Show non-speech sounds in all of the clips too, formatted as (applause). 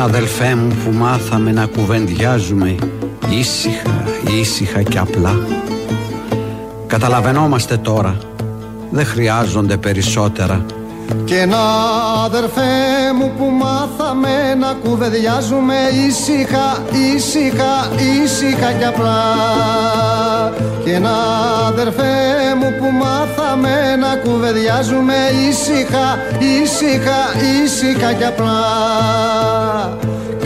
Και να αδελφέ μου που μάθαμε να κουβεντιάζουμε ήσυχα, ήσυχα και απλά. Καταλαβαίνόμαστε τώρα, δεν χρειάζονται περισσότερα. Και να αδερφέ μου που μάθαμε να κουβεντιάζουμε ήσυχα, ήσυχα, ήσυχα κι απλά. Και να αδερφέ μου που μάθαμε να κουβεντιάζουμε ήσυχα, ήσυχα, ήσυχα κι απλά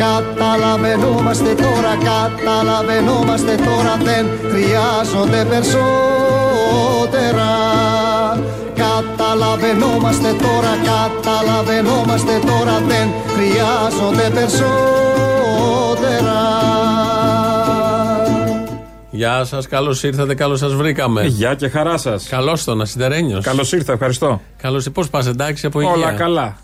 Καταλαβαίνόμαστε τώρα, καταλαβαίνόμαστε τώρα δεν χρειάζονται περισσότερα Καταλαβαίνόμαστε τώρα, καταλαβαίνόμαστε τώρα Δεν χρειάζονται περισσότερα Γεια σας, καλώς ήρθατε, καλώς σας βρήκαμε. Ε, γεια και χαρά σας. Καλώς τον Ασυτερένιο. Καλώς ήρθα, ευχαριστώ. Καλώς πώς πας, εντάξει από υγεία. Όλα καλά.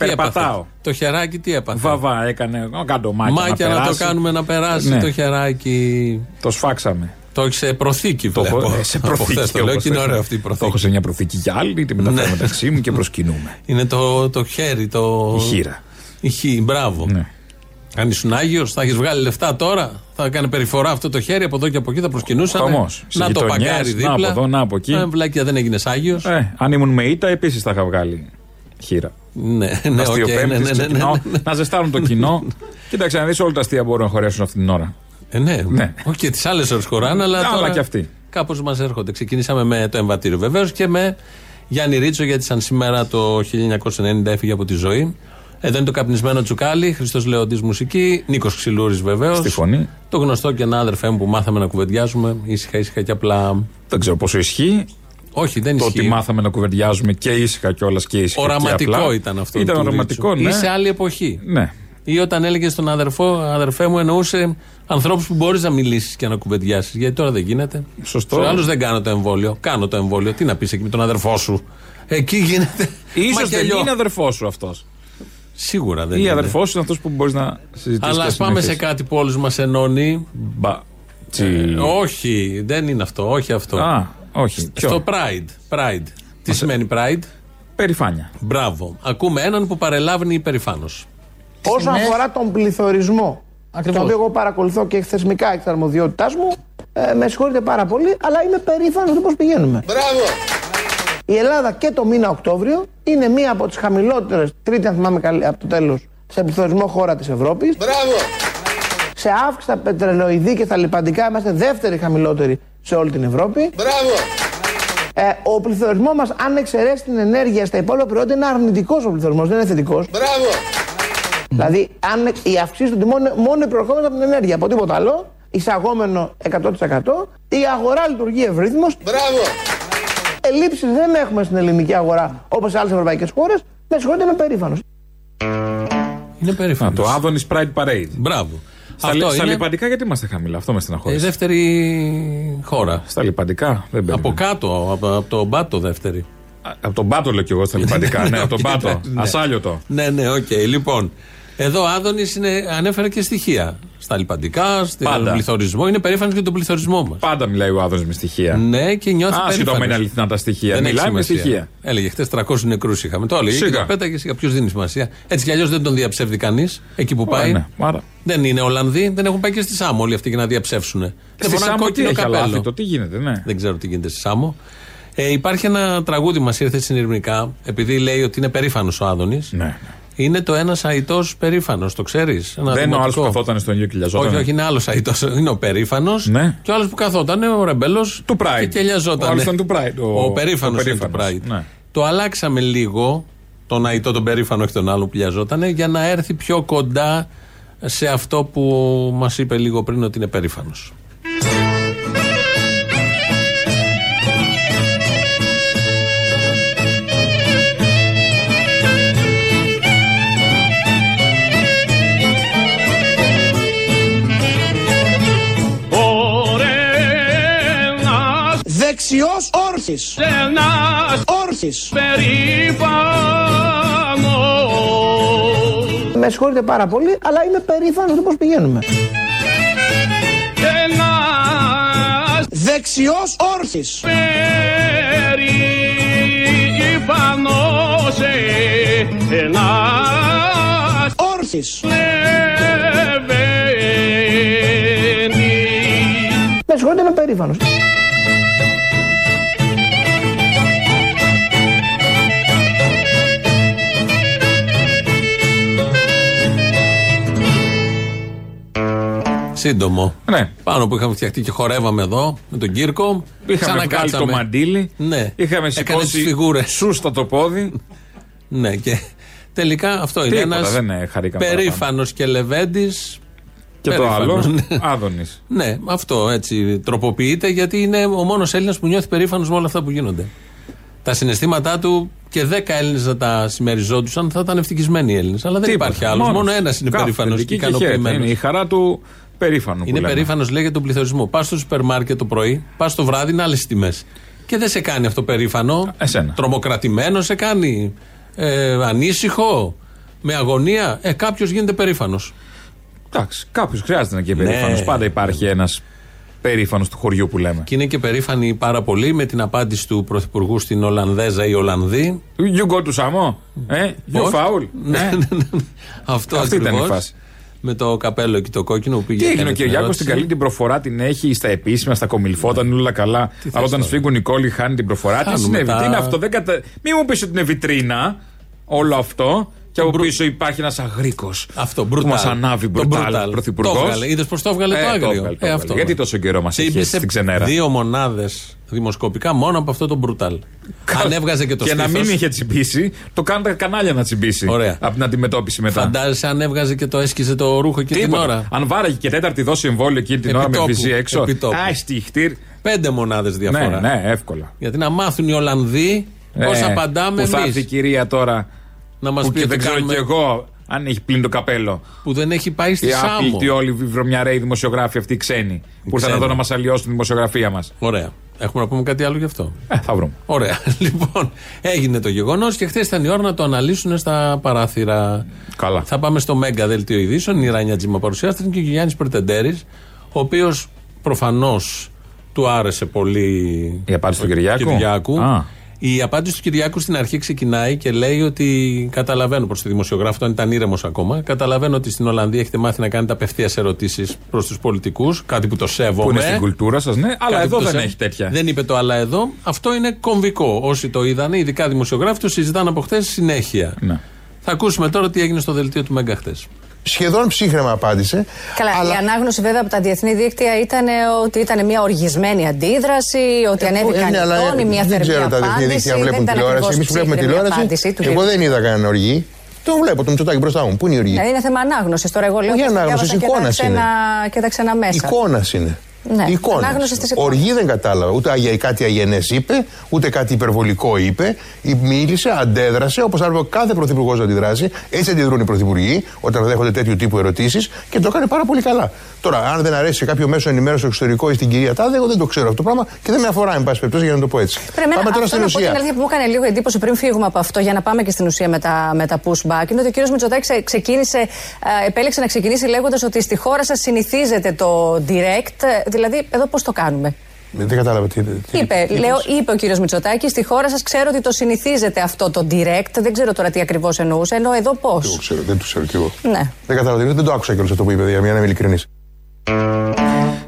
Τι Περπατάω. έπαθε; Το χεράκι τι έπαθε; Βαβά, έκανε καντομάκια. Μάκια να, να, το περάσει. κάνουμε να περάσει Ναι. το χεράκι. Το σφάξαμε. Το έχεις σε προθήκη, Το βλέπω. έχω ε, σε Από προθήκη. χθες το λέω όπως και είναι το ωραία έχω. αυτή η Το έχω προθήκη. σε μια προθήκη για άλλη, τη μεταφέρω Ναι. μεταξύ μου και προσκυνούμε. Είναι το, το χέρι, το. Η χείρα. Η χή, μπράβο. Ναι. Αν ήσουν Άγιος, θα έχεις βγάλει λεφτά τώρα. Θα έκανε περιφορά αυτό το χέρι από εδώ και από εκεί, θα προσκυνούσαν. Χαμός. Σε Να το γειτονιές, παγκάρι να δίπλα. από εδώ, να από εκεί. Ε, βλάκια δεν έγινες Άγιος. Ε, αν ήμουν με ήττα, επίσης θα είχα βγάλει χείρα. Ναι, ναι, οκ, Αστείο ναι, ναι, ναι, ναι, ναι. Να ζεστάνουν το κοινό. Κοίταξε να δεις όλα τα αστεία μπορούν να χωρέσουν αυτή την ώρα. Ε, ναι. Ναι. Όχι και τις άλλες ώρες χωράνε, αλλά. Αλλά τώρα και αυτοί. Κάπως μας έρχονται. Ξεκινήσαμε με το εμβατήριο βεβαίως και με Γιάννη Ρίτσο, γιατί σαν σήμερα το 1990 έφυγε από τη ζωή. Εδώ είναι το καπνισμένο τσουκάλι, Χρήστος Λεοντής μουσική, Νίκος Ξυλούρης βεβαίως. Στη φωνή. Το γνωστό και ένα αδερφέ μου που μάθαμε να κουβεντιάζουμε ήσυχα, ήσυχα και απλά. Δεν ξέρω πόσο ισχύει. Όχι, δεν Το ισχύει. ότι μάθαμε να κουβεντιάζουμε και ήσυχα κιόλας και ήσυχα. και Οραματικό απλά. ήταν αυτό. Ήταν του οραματικό, Ρίτσου. ναι. Ή σε άλλη εποχή. Ναι. Ή όταν έλεγε στον αδερφό, αδερφέ μου, εννοούσε ανθρώπους που μπορείς να μιλήσεις και να κουβεντιάσεις. Γιατί τώρα δεν γίνεται. Σωστό. Σε άλλους δεν κάνω το εμβόλιο. Κάνω το εμβόλιο. Τι να πεις εκεί με τον αδερφό σου. Εκεί γίνεται. σω δεν μακελιό. είναι αδερφός σου αυτός. Σίγουρα δεν Ή είναι. αδερφός είναι αυτός που μπορείς να συζητήσεις. Αλλά ας πάμε σε κάτι που όλους μας ενώνει. Μπα. Τσι. Ε, όχι, δεν είναι αυτό. Όχι αυτό. Α, όχι. Ποιο; Στο Pride. Pride. Τι σημαίνει Pride; Περηφάνεια. Μπράβο. Ακούμε έναν που παρελάβει υπερηφάνος. Όσον αφορά τον πληθωρισμό, Ακριβώς. τον οποίο εγώ παρακολουθώ και θεσμικά εκ της αρμοδιότητάς μου, ε, με συγχωρείτε πάρα πολύ, αλλά είμαι περήφανος του πώς πηγαίνουμε. Μπράβο! Η Ελλάδα και το μήνα Οκτώβριο είναι μία από τις χαμηλότερες, τρίτη αν θυμάμαι καλή, από το τέλος, σε πληθωρισμό χώρα της Ευρώπης. Μπράβο! Σε αύξηση στα πετρελοειδή και στα λιπαντικά είμαστε δεύτεροι χαμηλότεροι σε όλη την Ευρώπη. Μπράβο! Ε, ο πληθωρισμός μας, αν εξαιρέσει την ενέργεια στα υπόλοιπα προϊόντα, είναι αρνητικός ο πληθωρισμός, δεν είναι θετικός. Μπράβο! Δηλαδή, αν οι αυξήσεις των τιμών είναι μόνο προερχόμενε από την ενέργεια, από τίποτα άλλο, εισαγόμενο 100%, η αγορά λειτουργεί ευρύθμως. Μπράβο! Ελλείψεις δεν έχουμε στην ελληνική αγορά όπως σε άλλες ευρωπαϊκές χώρες. Με συγχωρείτε, είμαι περήφανος. Είναι Α, περήφανο. το Άδωνης Pride Parade. Μπράβο. Στα, Αυτό στα είναι λιπαντικά γιατί είμαστε χαμηλά, αυτό με η στεναχώρησε. δεύτερη χώρα. Στα λιπαντικά δεν μπαίνουμε. Από κάτω, από, από τον Πάτο δεύτερη. Α, Από τον πάτο λέω κι εγώ στα λιπαντικά. ναι, από τον πάτο. Ναι. Ασάλιωτο. Ναι, ναι, οκ. Λοιπόν, εδώ ο Άδωνης ανέφερε και στοιχεία. Στα λιπαντικά, στον Πάντα. πληθωρισμό. Είναι περήφανος για τον πληθωρισμό μας. Πάντα μιλάει ο Άδωνης με στοιχεία. Ναι, και νιώθει Α, περήφανος. συγγνώμη, είναι αληθινά τα στοιχεία. Δεν έχει Μιλάει με σημασία. στοιχεία. Έλεγε χθες 300 νεκρούς είχαμε. Το έλεγε. Σιγά. Και το πέταγε σιγά. Ποιος δίνει σημασία. Έτσι κι αλλιώς δεν τον διαψεύδει κανείς εκεί που πάει. ναι, άρα. Δεν είναι Ολλανδοί, δεν έχουν πάει και στη Σάμο όλοι αυτοί για να διαψεύσουν. Δεν Στη φοράνε Σάμο τι κόκκινο έχει καπέλο. αλάθητο, τι γίνεται, ναι. Δεν ξέρω τι γίνεται στη Σάμο. Ε, υπάρχει ένα τραγούδι μας ήρθε συνειρμικά, επειδή λέει ότι είναι περήφανος ο Άδωνης. Ναι. Είναι το ένας αϊτό περήφανος, το ξέρεις; Δεν είναι ο άλλος που καθόταν στον ίδιο κυλιαζόταν. Όχι, όχι, είναι άλλος αϊτό. (laughs) Είναι ο περήφανος. Ναι. Και ο άλλος που καθόταν, ο ρεμπέλος. Του Pride. Και κελιαζόταν. Ο άλλος ήταν του Pride, ο- Ο, περήφανος ο ήταν του περήφανος, Pride. ναι. Το αλλάξαμε λίγο, τον αϊτό, τον περήφανο, όχι τον άλλο που πλιαζόταν, για να έρθει πιο κοντά σε αυτό που μας είπε λίγο πριν ότι είναι περήφανος. Δεξιός όρθις. ένας Όρθις. περήφανος Με συγχωρείτε πάρα πολύ, αλλά είμαι περήφανος του πώς πηγαίνουμε. Ένας Δεξιός όρθις. περήφανος Ένας Όρθις. Ανάσης. Με συγχωρείτε, είμαι περήφανος. Σύντομο. Ναι. Πάνω που είχαμε φτιαχτεί και χορεύαμε εδώ με τον Κύρκο. Είχαμε βγάλει το ξανακάτσαμε. μαντίλι. Ναι. Είχαμε Έκανε τις σηκώσει φιγούρες. σούστα το πόδι. (laughs) Ναι, και τελικά αυτό είναι Τίποτα, ένας δεν, ε, χαρήκαμε περήφανος και λεβέντης. Και το Περήφανος, άλλο, ναι. Άδωνης. (laughs) Ναι, αυτό έτσι τροποποιείται γιατί είναι ο μόνος Έλληνας που νιώθει περήφανος με όλα αυτά που γίνονται. Τα συναισθήματά του και δέκα Έλληνες να τα συμμεριζόντουσαν θα ήταν ευτυχισμένοι οι Έλληνες. Αλλά δεν υπάρχει άλλος. Μόνος ένας είναι περήφανος και ικανοποιημένο. Είναι η χαρά του περήφανου. που Είναι λέμε. περήφανος, λέει, για τον πληθωρισμό. Πας στο σούπερ μάρκετ το πρωί, πας το βράδυ, είναι άλλες τιμές. Και δεν σε κάνει αυτό περήφανο. Εσένα. Τρομοκρατημένο, σε κάνει ε, ανήσυχο, με αγωνία. Ε, κάποιος γίνεται περήφανος. Εντάξει, κάποιος χρειάζεται να είναι και Ναι. περήφανο. Πάντα υπάρχει ένας περήφανος του χωριού που λέμε. Και είναι και περήφανοι πάρα πολύ με την απάντηση του Πρωθυπουργού στην Ολλανδέζα ή Ολλανδή. You go to Samo, ε, you Πώς; foul. Ναι, Ε, ναι, ναι. Αυτό Αυτή ήταν η ακριβώς. φάση. Με το καπέλο και το κόκκινο που πήγε. Τι έγινε ο έκανε την Κυριάκος ερώτηση. την καλή την προφορά την έχει στα επίσημα, στα κομιλφότα, είναι όλα καλά. θες Αλλά όταν τώρα; σφίγγουν οι κόλλοι χάνει την προφορά. Τι Χάνουμε συνέβη, τα- τι είναι αυτό, δεν κατα... Μην μου πεις ότι είναι βιτρίνα όλο αυτό. Και από Μπρου- πίσω υπάρχει ένας αγρίκος. Αυτό, Που μπρουτάλ. μα ανάβει Το μπρουτάλ μπρουτάλ. πρωθυπουργός. Το έβγαλε. Είδες πώς το έβγαλε το άγριο. Ε, αυτό. Γιατί τόσο καιρό μας Σε έχεις ήπισε στην ξενέρα; δύο μονάδες δημοσκοπικά μόνο από αυτό το μπρουτάλ. Αν έβγαζε και το Και να στήθος, μην είχε τσιμπήσει, το κάνουν τα κανάλια να τσιμπήσει. Ωραία. Από την αντιμετώπιση μετά. Φαντάζεσαι αν έβγαζε και το έσκιζε το ρούχο εκείνη την Τίποτα. ώρα. Αν βάραγε και τέταρτη δόση εμβόλιο εκείνη την ώρα με Επιτόπου, φυσί έξω. επιτόπου. Α, στιχτήρ. Πέντε μονάδες διαφορά. Ναι, ναι, εύκολα. Γιατί να μάθουν οι Ολλανδοί πώς Ε, απαντάμε Που θα έρθει η εμεί. κυρία τώρα. Να μας που πει και ότι δεν ξέρω κάνουμε- κι εγώ αν έχει πλύνει το καπέλο. που δεν έχει πάει στη Οι Σάμο. άπλητοι όλοι οι βρωμιαρέοι δημοσιογράφοι αυτοί οι ξένοι. Που ήρθαν ξένοι. εδώ να μας αλλοιώσουν τη δημοσιογραφία μας. Ωραία. Έχουμε να πούμε κάτι άλλο γι' αυτό; Ε, θα βρούμε. Ωραία. (laughs) Λοιπόν, έγινε το γεγονός και χθες ήταν η ώρα να το αναλύσουν στα παράθυρα. Καλά. Θα πάμε στο Μέγκα Δελτίο Ειδήσεων. Η Ράνια Τζίμα παρουσιάστηκε και ο Γιάννης Περτεντέρη, ο οποίος προφανώς του άρεσε πολύ. Η απάντηση του Κυριάκου; Κυριάκου. Α. Η απάντηση του Κυριάκου στην αρχή ξεκινάει και λέει ότι καταλαβαίνω προς τη δημοσιογράφο, αν ήταν ήρεμος ακόμα. Καταλαβαίνω ότι στην Ολλανδία έχετε μάθει να κάνετε απευθείας ερωτήσεις προς τους πολιτικούς, κάτι που το σέβομαι. Που είναι στην κουλτούρα σας, ναι, αλλά Κάτι εδώ που το δεν σε- έχει τέτοια. Δεν είπε το αλλά εδώ. Αυτό είναι κομβικό. Όσοι το είδανε, ειδικά δημοσιογράφοι, το συζητάνε από χθες συνέχεια. Ναι. Θα ακούσουμε τώρα τι έγινε στο δελτίο του Μέγκα χθες. Σχεδόν ψύχρεμα απάντησε. Καλά, αλλά η ανάγνωση βέβαια από τα διεθνή δίκτυα ήταν ε, ότι ήταν μια οργισμένη αντίδραση, ότι ανέβηκαν Ε, ναι, οι αλλά τόνοι, μια δεν θερμή ξέρω τα διεθνή απάντηση. δίκτυα δεν βλέπουν ήταν τηλεόραση. ακριβώς Εμείς που βλέπουμε ψύχρεμη τηλεόραση. απάντηση του Εγώ δεν είδα κανέναν οργή. Το βλέπω το Μητσοτάκι μπροστά μου. Πού είναι η οργή; Ναι, είναι θέμα ανάγνωσης. Τώρα εγώ λέω Όχι ότι ανάγνωσης, διάβασα και τα εικόνας είναι. ξένα- και τα ξένα μέσα. Εικόνας είναι. Ναι, Εικόνας. ανάγνωση της εικόνας. Οργή δεν κατάλαβα. Ούτε αγια- κάτι αγενές είπε, ούτε κάτι υπερβολικό είπε. Ή Μίλησε, αντέδρασε, όπως θα κάθε πρωθυπουργός να αντιδράσει. Έτσι αντιδρούν οι πρωθυπουργοί όταν δέχονται τέτοιου τύπου ερωτήσεις και το έκανε πάρα πολύ καλά. Τώρα, αν δεν αρέσει σε κάποιο μέσο ενημέρωσης στο εξωτερικό ή στην κυρία Τάδε, εγώ δεν το ξέρω αυτό το πράγμα και δεν με αφορά, εν πάση περιπτώσει, για να το πω έτσι. Τώρα, εμένα Πάμε τώρα αυτό στην να πω την ουσία. αλήθεια που μου έκανε λίγο εντύπωση πριν φύγουμε από αυτό για να πάμε και στην ουσία με τα, με τα pushback είναι ότι ο κύριος Μητσοτάκης ξε- ξεκίνησε, ε, επέλεξε να ξεκινήσει λέγοντας ότι στη χώρα σας συνηθίζεται το direct. Ε, Δηλαδή, εδώ πώς το κάνουμε; Δεν κατάλαβα τι. τι- Είπε, τι- λέω, είπες ο κύριος Μητσοτάκη, στη χώρα σας ξέρω ότι το συνηθίζετε αυτό το direct. Δεν ξέρω τώρα τι ακριβώς εννοούσε. Ενώ εδώ πώς; Δεν το ξέρω, δεν το ξέρω κι εγώ. Ναι. Δεν κατάλαβα, τι- δεν το άκουσα κιόλας αυτό που είπε, για να είμαι ειλικρινής.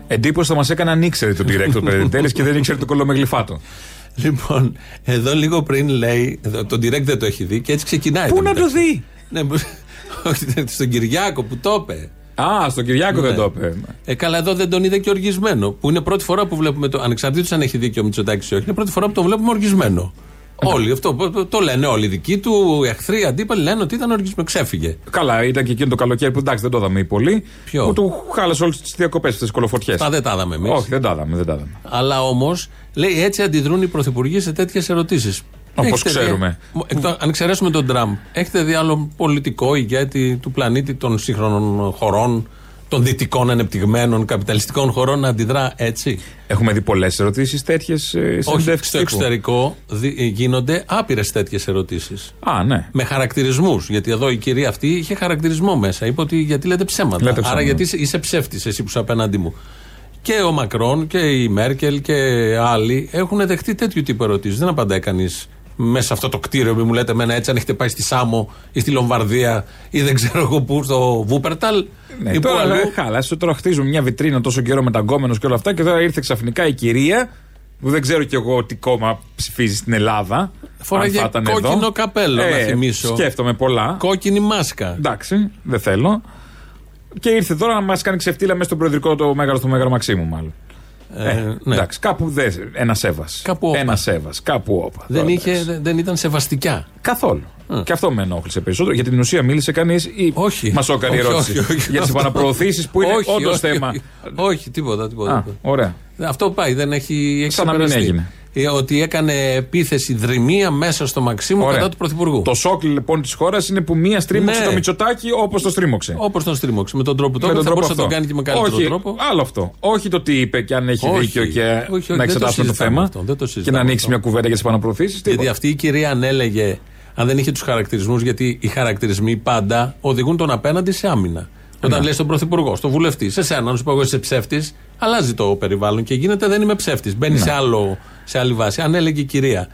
Εντύπωση θα μας έκανε αν ήξερε το direct του Περιτέλη (laughs) και δεν ήξερε το κολομεγλυφάτο. Λοιπόν, εδώ λίγο πριν λέει, εδώ, το direct δεν το έχει δει και έτσι ξεκινάει. Πού το να το μεταξύ. δει; Ναι, που- (laughs) όχι, στον Κυριάκο που το είπε. Α, στον Κυριάκο δεν Ναι. το είπε. Ε, καλά, εδώ δεν τον είδε και οργισμένο. Που είναι πρώτη φορά που βλέπουμε το. Ανεξαρτήτως αν έχει δίκιο ο Μητσοτάκης ή όχι, είναι πρώτη φορά που τον βλέπουμε οργισμένο. Όλοι αυτό το, το λένε όλοι οι δικοί του, οι εχθροί, οι αντίπαλοι λένε ότι ήταν οργισμένο. Ξέφυγε. Καλά, ήταν και εκείνο το καλοκαίρι που εντάξει δεν το είδαμε πολύ. Ποιο; Που του χάλασε όλες τις διακοπές αυτές τις κολοφωτιές. Αυτά δεν τα είδαμε εμείς. Όχι, δεν τα είδαμε. Δεν τα είδαμε. Αλλά όμως, λέει έτσι αντιδρούν οι πρωθυπουργοί σε τέτοιες ερωτήσεις. Όπως ξέρουμε. αν εξαιρέσουμε τον Τραμπ, έχετε δει άλλο πολιτικό ηγέτη του πλανήτη των σύγχρονων χωρών, των δυτικών ανεπτυγμένων καπιταλιστικών χωρών να αντιδρά έτσι; Έχουμε δει πολλές ερωτήσεις τέτοιες Όχι, στο εξωτερικό δι- ε, γίνονται άπειρες τέτοιες ερωτήσεις. Α, ναι. Με χαρακτηρισμούς. Γιατί εδώ η κυρία αυτή είχε χαρακτηρισμό μέσα. Είπε ότι γιατί λέτε ψέματα. Λέτε ψέματα. Άρα γιατί είσαι, είσαι ψεύτης, εσύ που είσαι απέναντί μου. Και ο Μακρόν και η Μέρκελ και άλλοι έχουν δεχτεί τέτοιου τύπου ερωτήσεις. Δεν απαντάει κανείς μέσα σε αυτό το κτίριο, μην μου λέτε εμένα έτσι, αν έχετε πάει στη Σάμο ή στη Λομβαρδία ή δεν ξέρω εγώ πού, στο Βούπερταλ. Ναι, ή πού τώρα αλλού. ε, χάλασε. Τώρα χτίζουμε μια βιτρίνα τόσο καιρό μεταγκόμενος και όλα αυτά και τώρα ήρθε ξαφνικά η κυρία που δεν ξέρω κι εγώ τι κόμμα ψηφίζει στην Ελλάδα. Φοράγε αν θα ήταν κόκκινο εδώ. καπέλο, να Ε, θυμίσω. Σκέφτομαι πολλά. Κόκκινη μάσκα. Εντάξει, δεν θέλω. Και ήρθε τώρα να μας κάνει ξεφτύλα μέσα στο προεδρικό το μέγαρο του Μέγαρο Μαξίμου, μάλλον. Ε, ναι. Εντάξει, κάπου δε, ένα σέβας. Κάπου όπα. Ένα σέβας. Κάπου όπα. Δεν, Τώρα, είχε, εντάξει. δεν- δεν ήταν σεβαστικά. Καθόλου. Και αυτό με ενόχλησε περισσότερο. Για την ουσία μίλησε κανείς ή Όχι. μας έκανε η Όχι, ερώτηση. όχι, όχι. Για τις επαναπροωθήσεις που είναι Όχι, όντως όχι, θέμα. όχι. Όχι, τίποτα. τίποτα. Α, ωραία. Αυτό πάει, δεν έχει, έχει Σαν να μην ξεπεραστεί. έγινε. Ε, Ότι έκανε επίθεση δρυμία μέσα στο Μαξίμου Ωραία. κατά του Πρωθυπουργού. Το σόκλι λοιπόν της χώρας είναι που μία στρίμωξε Ναι. το Μητσοτάκι όπως το στρίμωξε. Όπως τον στρίμωξε. Με τον τρόπο του Με τον θα τρόπο μπορούσε να αυτό. τον κάνει και με καλύτερο όχι, τρόπο. Άλλο αυτό. Όχι το τι είπε και αν έχει Όχι. δίκιο και Όχι, όχι, δεν να το εξετάσουμε το, συζητάμε θέμα. αυτό, δεν το και συζητάμε να ανοίξει αυτό. μια κουβέντα για τις επαναπροωθήσεις. Γιατί αυτή η κυρία αν έλεγε, αν δεν είχε τους χαρακτηρισμούς, γιατί οι χαρακτηρισμοί πάντα οδηγούν τον απέναντι σε άμυνα. Όταν Ναι. λες στον Πρωθυπουργό, στον βουλευτή, σε σένα, να σου πω εγώ είσαι ψεύτης, αλλάζει το περιβάλλον και γίνεται δεν είμαι ψεύτης. Μπαίνει Ναι. σε, άλλο, σε άλλη βάση. Αν έλεγε η κυρία,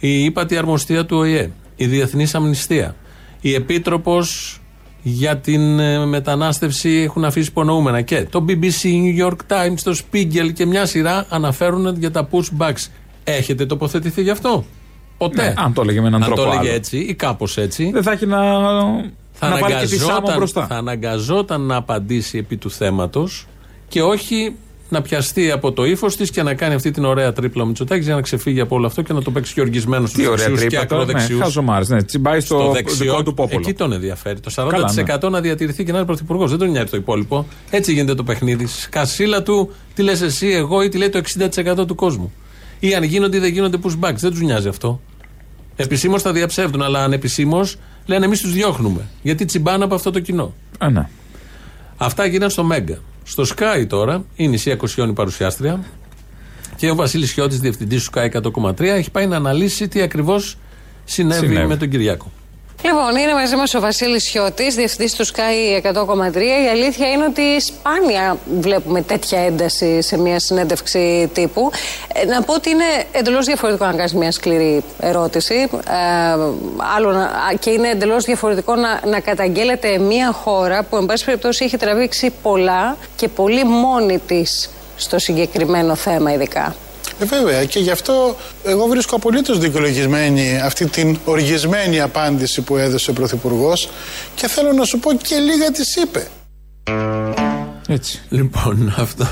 η ύπατη αρμοστία του ΟΗΕ, η Διεθνής Αμνηστία, η Επίτροπος για την ε, μετανάστευση έχουν αφήσει υπονοούμενα και το BBC, New York Times, το Spiegel και μια σειρά αναφέρουν για τα pushbacks. Έχετε τοποθετηθεί γι' αυτό; Ποτέ. Ναι, αν το έλεγε με έναν αν τρόπο το έλεγε άλλο. έτσι ή κάπως έτσι. δεν θα έχει να, Θα να βάλει και τη Σάμο αναγκαζόταν, μπροστά. θα αναγκαζόταν να απαντήσει επί του θέματος και όχι να πιαστεί από το ύφος της και να κάνει αυτή την ωραία τρίπλα Μητσοτάκης για να ξεφύγει από όλο αυτό και να το παίξει και οργισμένο στου Τι ωραία δεξιούς και τρύπα τώρα. Ναι, ακροδεξιού. χαζομάρες, ναι, τσιμπάει στο, Στο δικό δεξιό του πόπολο. Εκεί τον ενδιαφέρει. Το 40% Καλά, ναι. να διατηρηθεί και να είναι πρωθυπουργός. Δεν τον νοιάζει το υπόλοιπο. Έτσι γίνεται το παιχνίδι. Σκασίλα του, τι λες εσύ, εγώ ή τι λέει το 60% του κόσμου. Ή αν γίνονται ή δεν γίνονται pushbacks. Δεν τους νοιάζει αυτό. Επισήμως τα διαψεύδουν, αλλά ανεπισήμω λένε εμείς τους διώχνουμε. Γιατί τσιμπάνε από αυτό το κοινό. Α, ναι. Αυτά γίνανε στο Μέγκα. Στο Sky τώρα, η Νησία Κοσιόνη παρουσιάστρια και ο Βασίλης Χιώτης, διευθυντής του Sky 100,3, έχει πάει να αναλύσει τι ακριβώς συνέβη, Συνέβη. με τον Κυριάκο. Λοιπόν, είναι μαζί μας ο Βασίλης Χιώτη, διευθυντής του Sky 100,3. Η αλήθεια είναι ότι σπάνια βλέπουμε τέτοια ένταση σε μια συνέντευξη τύπου. Ε, να πω ότι είναι εντελώς διαφορετικό να κάνεις μια σκληρή ερώτηση. Ε, άλλο να- α, και είναι εντελώς διαφορετικό να, να καταγγέλλεται μια χώρα που, εν πάση περιπτώσει, έχει τραβήξει πολλά και πολύ μόνη της στο συγκεκριμένο θέμα, ειδικά. Ε, βέβαια και γι' αυτό εγώ βρίσκω απολύτως δικαιολογισμένη αυτή την οργισμένη απάντηση που έδωσε ο Πρωθυπουργός και θέλω να σου πω και λίγα της είπε. Έτσι. Λοιπόν, αυτό,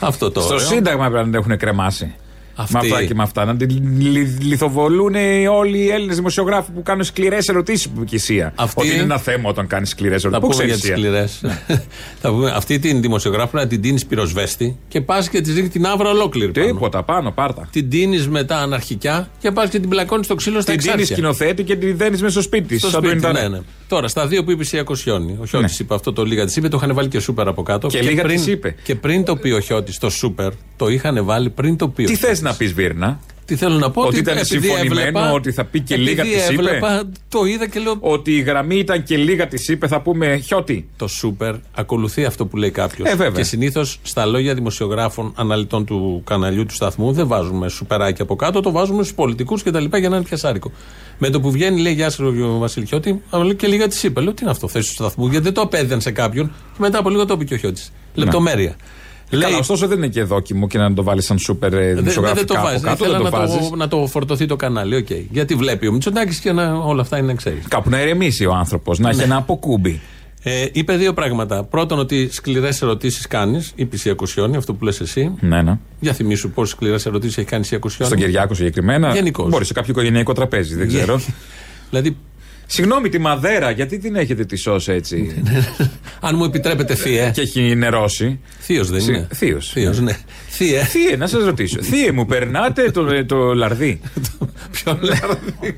αυτό το Στο ωραίο. Σύνταγμα πρέπει να την έχουν κρεμάσει. Αυτή. Με αυτά και με αυτά. Να την λι- λιθοβολούν όλοι οι Έλληνες δημοσιογράφοι που κάνουν σκληρές ερωτήσεις που και εσύ. Αυτή- Ότι είναι ένα θέμα όταν κάνεις σκληρές Θα ερωτήσει. πούμε για τις σκληρές. (laughs) Θα πούμε αυτή την δημοσιογράφο να την τίνεις πυροσβέστη και πας και της ρίχνει την άβρα ολόκληρη. πάνω. Τίποτα πάνω, πάρτα. Την τίνεις μετά αναρχικά και πας και την πλακώνεις στο ξύλο στα Την τίνεις εξάρτια. σκηνοθέτη και την δένεις μέσα στο σπίτι τη. Στο σπίτι, ναι, ναι. Τώρα, στα δύο που είπε η Ακοσιόνη. Ο Χιώτης Ναι. είπε αυτό το λίγα της είπε, το είχαν βάλει και σούπερ από κάτω. Και λίγα πριν, της είπε. Και πριν το πει ο Χιώτης το σούπερ, το είχαν βάλει πριν το πει. ο Τι Χιώτης. θε να πεις, Βίρνα; Τι θέλω να πω, Ότι ήταν επειδή συμφωνημένο έβλεπα- ότι θα πει και λίγα επειδή της είπε; έβλεπα, το είδα και λέω. Ότι η γραμμή ήταν και λίγα της είπε, θα πούμε χιώτη. Το σούπερ ακολουθεί αυτό που λέει κάποιος. Ε, βέβαια. Και συνήθως στα λόγια δημοσιογράφων, αναλυτών του καναλιού του σταθμού, δεν βάζουμε σουπεράκι από κάτω, το βάζουμε στους πολιτικούς και τα λοιπά για να είναι πιασάρικο. Με το που βγαίνει, λέει Γεια σας, ο Βασιλιώτη, αλλά λέει και λίγα της είπε. Λέω τι είναι αυτό, θέση του σταθμού, γιατί δεν το απέδιδαν σε κάποιον και μετά από λίγο το είπε και ο Χιώτης. Λεπτομέρεια. Καλά, ωστόσο δεν είναι και δόκιμο και να το βάλεις σαν σούπερ ε, Δεν, δεν, δημοσιογραφικά δεν το από βάζεις. κάτω. Ήθελα Δεν το να, βάζεις. το, να το φορτωθεί το κανάλι. οκ. Γιατί βλέπει ο Μητσοτάκης και να, όλα αυτά είναι, ξέρεις. Κάπου να ηρεμήσει ο άνθρωπος, να έχει ένα αποκούμπι. Ε, είπε δύο πράγματα. Πρώτον, ότι σκληρές ερωτήσεις κάνεις, είπε η Κοσιώνη, αυτό που λες εσύ. Ναι, ναι. Για θυμίσου πόσες σκληρές ερωτήσεις έχει κάνει η Κοσιώνη. Στον Κυριάκο συγκεκριμένα. Γενικώς. Μπορεί σε κάποιο οικογενειακό τραπέζι, δεν ξέρω. (laughs) Δηλαδή, Συγγνώμη, τη Μαδέρα, γιατί την έχετε τη σώση έτσι; Αν μου επιτρέπετε, θεία. και έχει νερώσει. Θείος δεν Συ- είναι. θείος. Θείος, ναι. Θεία. Θύε, να σας ρωτήσω. Θύε, μου περνάτε το, ε, το λαρδί. (laughs) Ποιο λαρδί;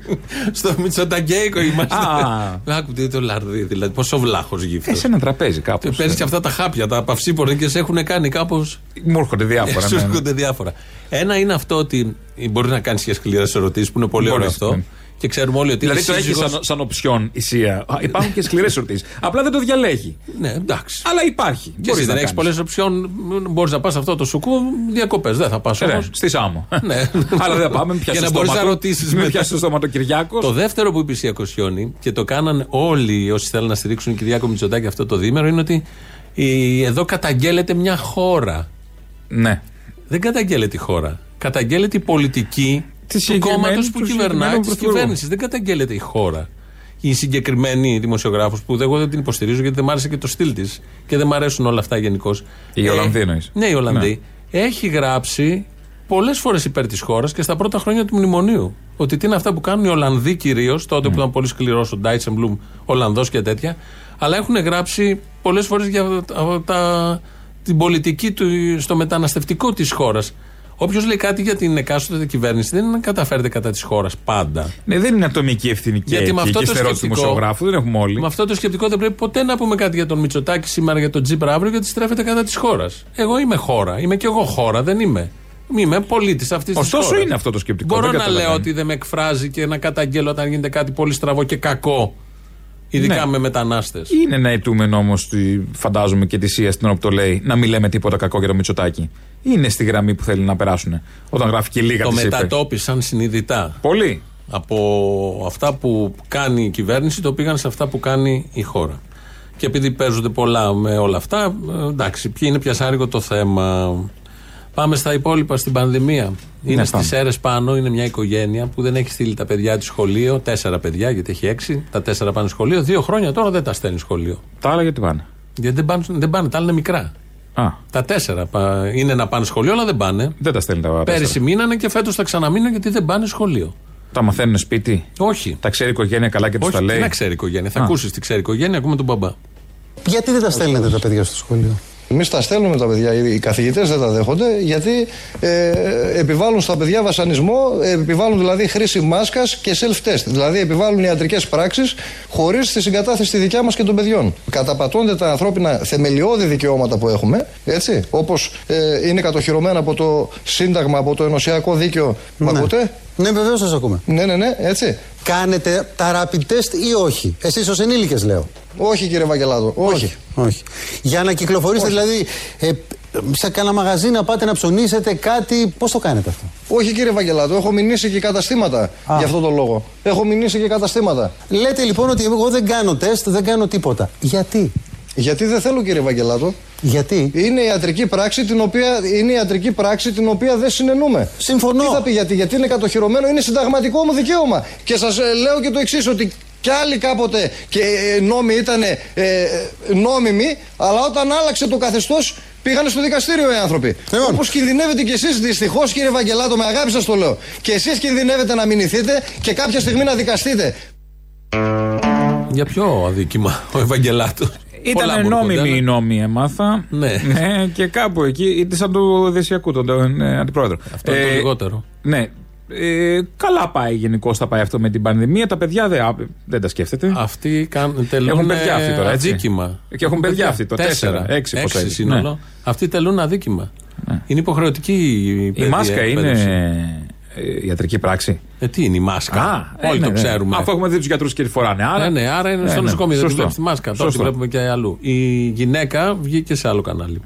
Στο Μητσοταγκέικο είμαστε. Α. Άκου τι είναι το λαρδί, δηλαδή. Πόσο βλάχος γύφτος. Ε, σε ένα τραπέζι κάπου. Παίρνεις και αυτά τα χάπια, τα παυσίπορα και σε έχουν κάνει κάπως. Μου έρχονται διάφορα. Σου ναι, ναι. έρχονται διάφορα. Ένα είναι αυτό ότι μπορεί να κάνεις και σκληρές ερωτήσεις που είναι πολύ Μπορείς, ωραίο αυτό. Ναι. Και ξέρουμε όλοι ότι Δηλαδή η το έχει σύζυγος- σαν, σαν οψιόν η ΣΥΑ. Α, Υπάρχουν και σκληρές ερωτήσει. Απλά δεν το διαλέγει. Ναι, εντάξει. Αλλά υπάρχει. Και εσύ δεν έχεις πολλές οψιών. Μπορείς να πας αυτό το σουκού διακοπές. Δεν θα πας Ε, όμως. Στη Σάμο. Ναι. (laughs) Αλλά δεν πάμε. Μην πιάσει Για το να μπορείς στόμα να του. ρωτήσεις. Μην πιάσει το στόμα του Κυριάκος. Το δεύτερο που είπες η Σία Κοσιόνη και το κάναν όλοι όσοι θέλουν να στηρίξουν Κυριάκο Μητσοτάκη αυτό το δίμερο είναι ότι η- εδώ καταγγέλλεται μια χώρα. Ναι. Δεν καταγγέλλεται η χώρα. Καταγγέλλεται η πολιτική Της του κόμματος συγκεκριμένης- που του κυβερνάει συγκεκριμένου τη πρωθυπουργού. κυβέρνηση. Δεν καταγγέλλεται η χώρα. Η συγκεκριμένη δημοσιογράφο που εγώ δεν την υποστηρίζω γιατί δεν μ' άρεσε και το στυλ της και δεν μ' αρέσουν όλα αυτά γενικώς. Η Ολλανδή εννοείς. Ναι, η Ολλανδή. Έχει γράψει πολλές φορές υπέρ της χώρας και στα πρώτα χρόνια του μνημονίου. Ότι τι είναι αυτά που κάνουν οι Ολλανδοί κυρίως, τότε που ήταν πολύ σκληρός ο Ντάιτσεμπλουμ, Ολλανδός και τέτοια. Αλλά έχουν γράψει πολλές φορές για τα, τα- την πολιτική του, στο μεταναστευτικό της χώρας. Όποιος λέει κάτι για την εκάστοτε κυβέρνηση δεν καταφέρεται κατά της χώρας πάντα. Ναι, δεν είναι ατομική ευθύνη και, Γιατί με εκεί, αυτό και το στερεότητα του σκεπτικό- δημοσιογράφου. Δεν έχουμε όλοι. Με αυτό το σκεπτικό δεν πρέπει ποτέ να πούμε κάτι για τον Μητσοτάκη σήμερα, για τον Τζίπρα αύριο, γιατί στρέφεται κατά της χώρας. Εγώ είμαι χώρα. Είμαι και εγώ χώρα, δεν είμαι. Είμαι πολίτης αυτής της χώρας. Ωστόσο είναι αυτό το σκεπτικό. Μπορώ δεν να λέω καταλαβαίνω. ότι δεν με εκφράζει και να καταγγέλω όταν γίνεται κάτι πολύ στραβό και κακό. Ειδικά Ναι. με μετανάστες. Είναι ένα αιτούμενο όμως, φαντάζομαι και τη ΣΥΑ στην ώρα που το λέει, να μην λέμε τίποτα κακό για το Μητσοτάκι. Είναι στη γραμμή που θέλει να περάσουν. Όταν γράφει και λίγα Το της είπε. μετατόπισαν συνειδητά. Πολύ. Από αυτά που κάνει η κυβέρνηση το πήγαν σε αυτά που κάνει η χώρα. Και επειδή παίζονται πολλά με όλα αυτά, ε, εντάξει, ποιο είναι πιασάρικο το θέμα. Πάμε στα υπόλοιπα στην πανδημία. Είναι Ναι, στις πάμε. αίρες πάνω, είναι μια οικογένεια που δεν έχει στείλει τα παιδιά της σχολείο. Τέσσερα παιδιά, γιατί έχει έξι. Τα τέσσερα πάνε σχολείο. Δύο χρόνια τώρα δεν τα στέλνει σχολείο. Τα άλλα γιατί πάνε; Γιατί δεν πάνε, δεν πάνε τα άλλα είναι μικρά. Α, Τα τέσσερα πα- είναι να πάνε σχολείο, αλλά δεν πάνε. δεν τα στέλνει τα τέσσερα. Πέρυσι μείνανε και φέτος θα ξαναμείνουν γιατί δεν πάνε σχολείο. Τα μαθαίνουν σπίτι; Όχι. Τα ξέρει η οικογένεια καλά και τους Όχι, τα τι λέει. να ξέρει η οικογένεια. Θα Α. ακούσεις τι ξέρει η οικογένεια, ακούμε τον μπαμπά. Γιατί δεν τα στέλνετε τα παιδιά στο σχολείο; Εμείς τα στέλνουμε τα παιδιά. Οι καθηγητές δεν τα δέχονται γιατί ε, επιβάλλουν στα παιδιά βασανισμό, ε, επιβάλλουν δηλαδή χρήση μάσκας και self-test. Δηλαδή επιβάλλουν ιατρικές πράξεις χωρίς τη συγκατάθεση τη δικιά μας και των παιδιών. Καταπατώνται τα ανθρώπινα θεμελιώδη δικαιώματα που έχουμε, έτσι, όπως ε, είναι κατοχυρωμένα από το Σύνταγμα, από το Ενωσιακό Δίκαιο. Μ' ακούτε; Ναι, βεβαίως σας ακούμε. Ναι, ναι, ναι, έτσι. Κάνετε τα rapid test ή όχι; Εσείς ως ενήλικες λέω. Όχι, κύριε Βαγγελάδο, όχι. όχι. Για να κυκλοφορήσετε, δηλαδή, ε, σε κανένα μαγαζί να πάτε να ψωνίσετε κάτι. Πώς το κάνετε αυτό; Όχι, κύριε Βαγγελάδο, έχω μηνύσει και καταστήματα για αυτό το λόγο. Έχω μηνύσει και καταστήματα. Λέτε λοιπόν ότι εγώ δεν κάνω τεστ, δεν κάνω τίποτα. Γιατί; Γιατί δεν θέλω, κύριε Βαγγελάτο. Γιατί; Είναι ιατρική πράξη την οποία, είναι ιατρική πράξη την οποία δεν συνενούμε. Συμφωνώ. Τι θα πει γιατί, γιατί είναι κατοχυρωμένο, είναι συνταγματικό μου δικαίωμα. Και σας λέω και το εξής, ότι κι άλλοι κάποτε και ε, νόμοι ήταν ε, νόμιμοι, αλλά όταν άλλαξε το καθεστώς πήγανε στο δικαστήριο οι άνθρωποι. Λοιπόν. Όπως κινδυνεύετε κι εσείς, δυστυχώς, κύριε Βαγγελάτο, με αγάπη σας το λέω. Και εσείς κινδυνεύετε να μηνυθείτε και κάποια στιγμή να δικαστείτε. Για ποιο αδίκημα ο Ευαγγελάτος; Ήταν νόμιμοι οι νόμοι, έμαθα. Ναι. και κάπου εκεί, είτε σαν του Δεσιακού, τον, τον ε, αντιπρόεδρο. Αυτό είναι το Ε, λιγότερο. Ναι. Ε, καλά πάει γενικώς θα πάει αυτό με την πανδημία. Τα παιδιά δεν, α, δεν τα σκέφτεται. Αυτοί καν, τελούν Έχουν παιδιά αυτοί τώρα, έτσι. αδίκημα. Και έχουν παιδιά αυτοί τώρα, τέσσερα, έξι, πόσα είναι. σύνολο. Ναι. Αυτοί τελούν αδίκημα. Είναι υποχρεωτική η, Η παιδεία, μάσκα εκπαίδευση. είναι ε, ιατρική πράξη. Ε, τι είναι η μάσκα; Α, Όλοι ε, ναι, το ναι. ξέρουμε. Αφού έχουμε δει τους γιατρούς και τη φοράνε. Άρα, Ε, ναι, άρα είναι Ε, στο ναι. νοσοκομείο. Δεν τη Σωστό. βλέπεις τη μάσκα. Τώρα τη Σωστό. βλέπουμε και αλλού. Η γυναίκα βγήκε σε άλλο κανάλι.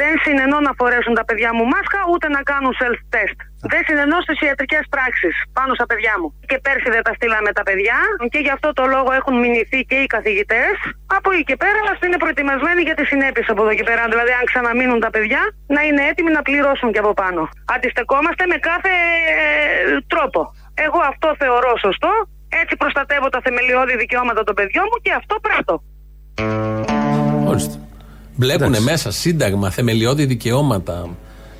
Δεν συνενώ να φορέσουν τα παιδιά μου μάσκα ούτε να κάνουν self-test. Δεν συνενώ στις ιατρικές πράξεις πάνω στα παιδιά μου. Και πέρσι δεν τα στείλαμε τα παιδιά και γι' αυτό το λόγο έχουν μηνυθεί και οι καθηγητές. Από εκεί και πέρα ας είναι προετοιμασμένοι για τις συνέπειες από εδώ και πέρα. Δηλαδή, αν ξαναμείνουν τα παιδιά, να είναι έτοιμοι να πληρώσουν και από πάνω. Αντιστεκόμαστε με κάθε ε, τρόπο. Εγώ αυτό θεωρώ σωστό. Έτσι προστατεύω τα θεμελιώδη δικαιώματα των παιδιών μου και αυτό πράττω. Μάλιστα. Βλέπουν μέσα σύνταγμα, θεμελιώδη δικαιώματα.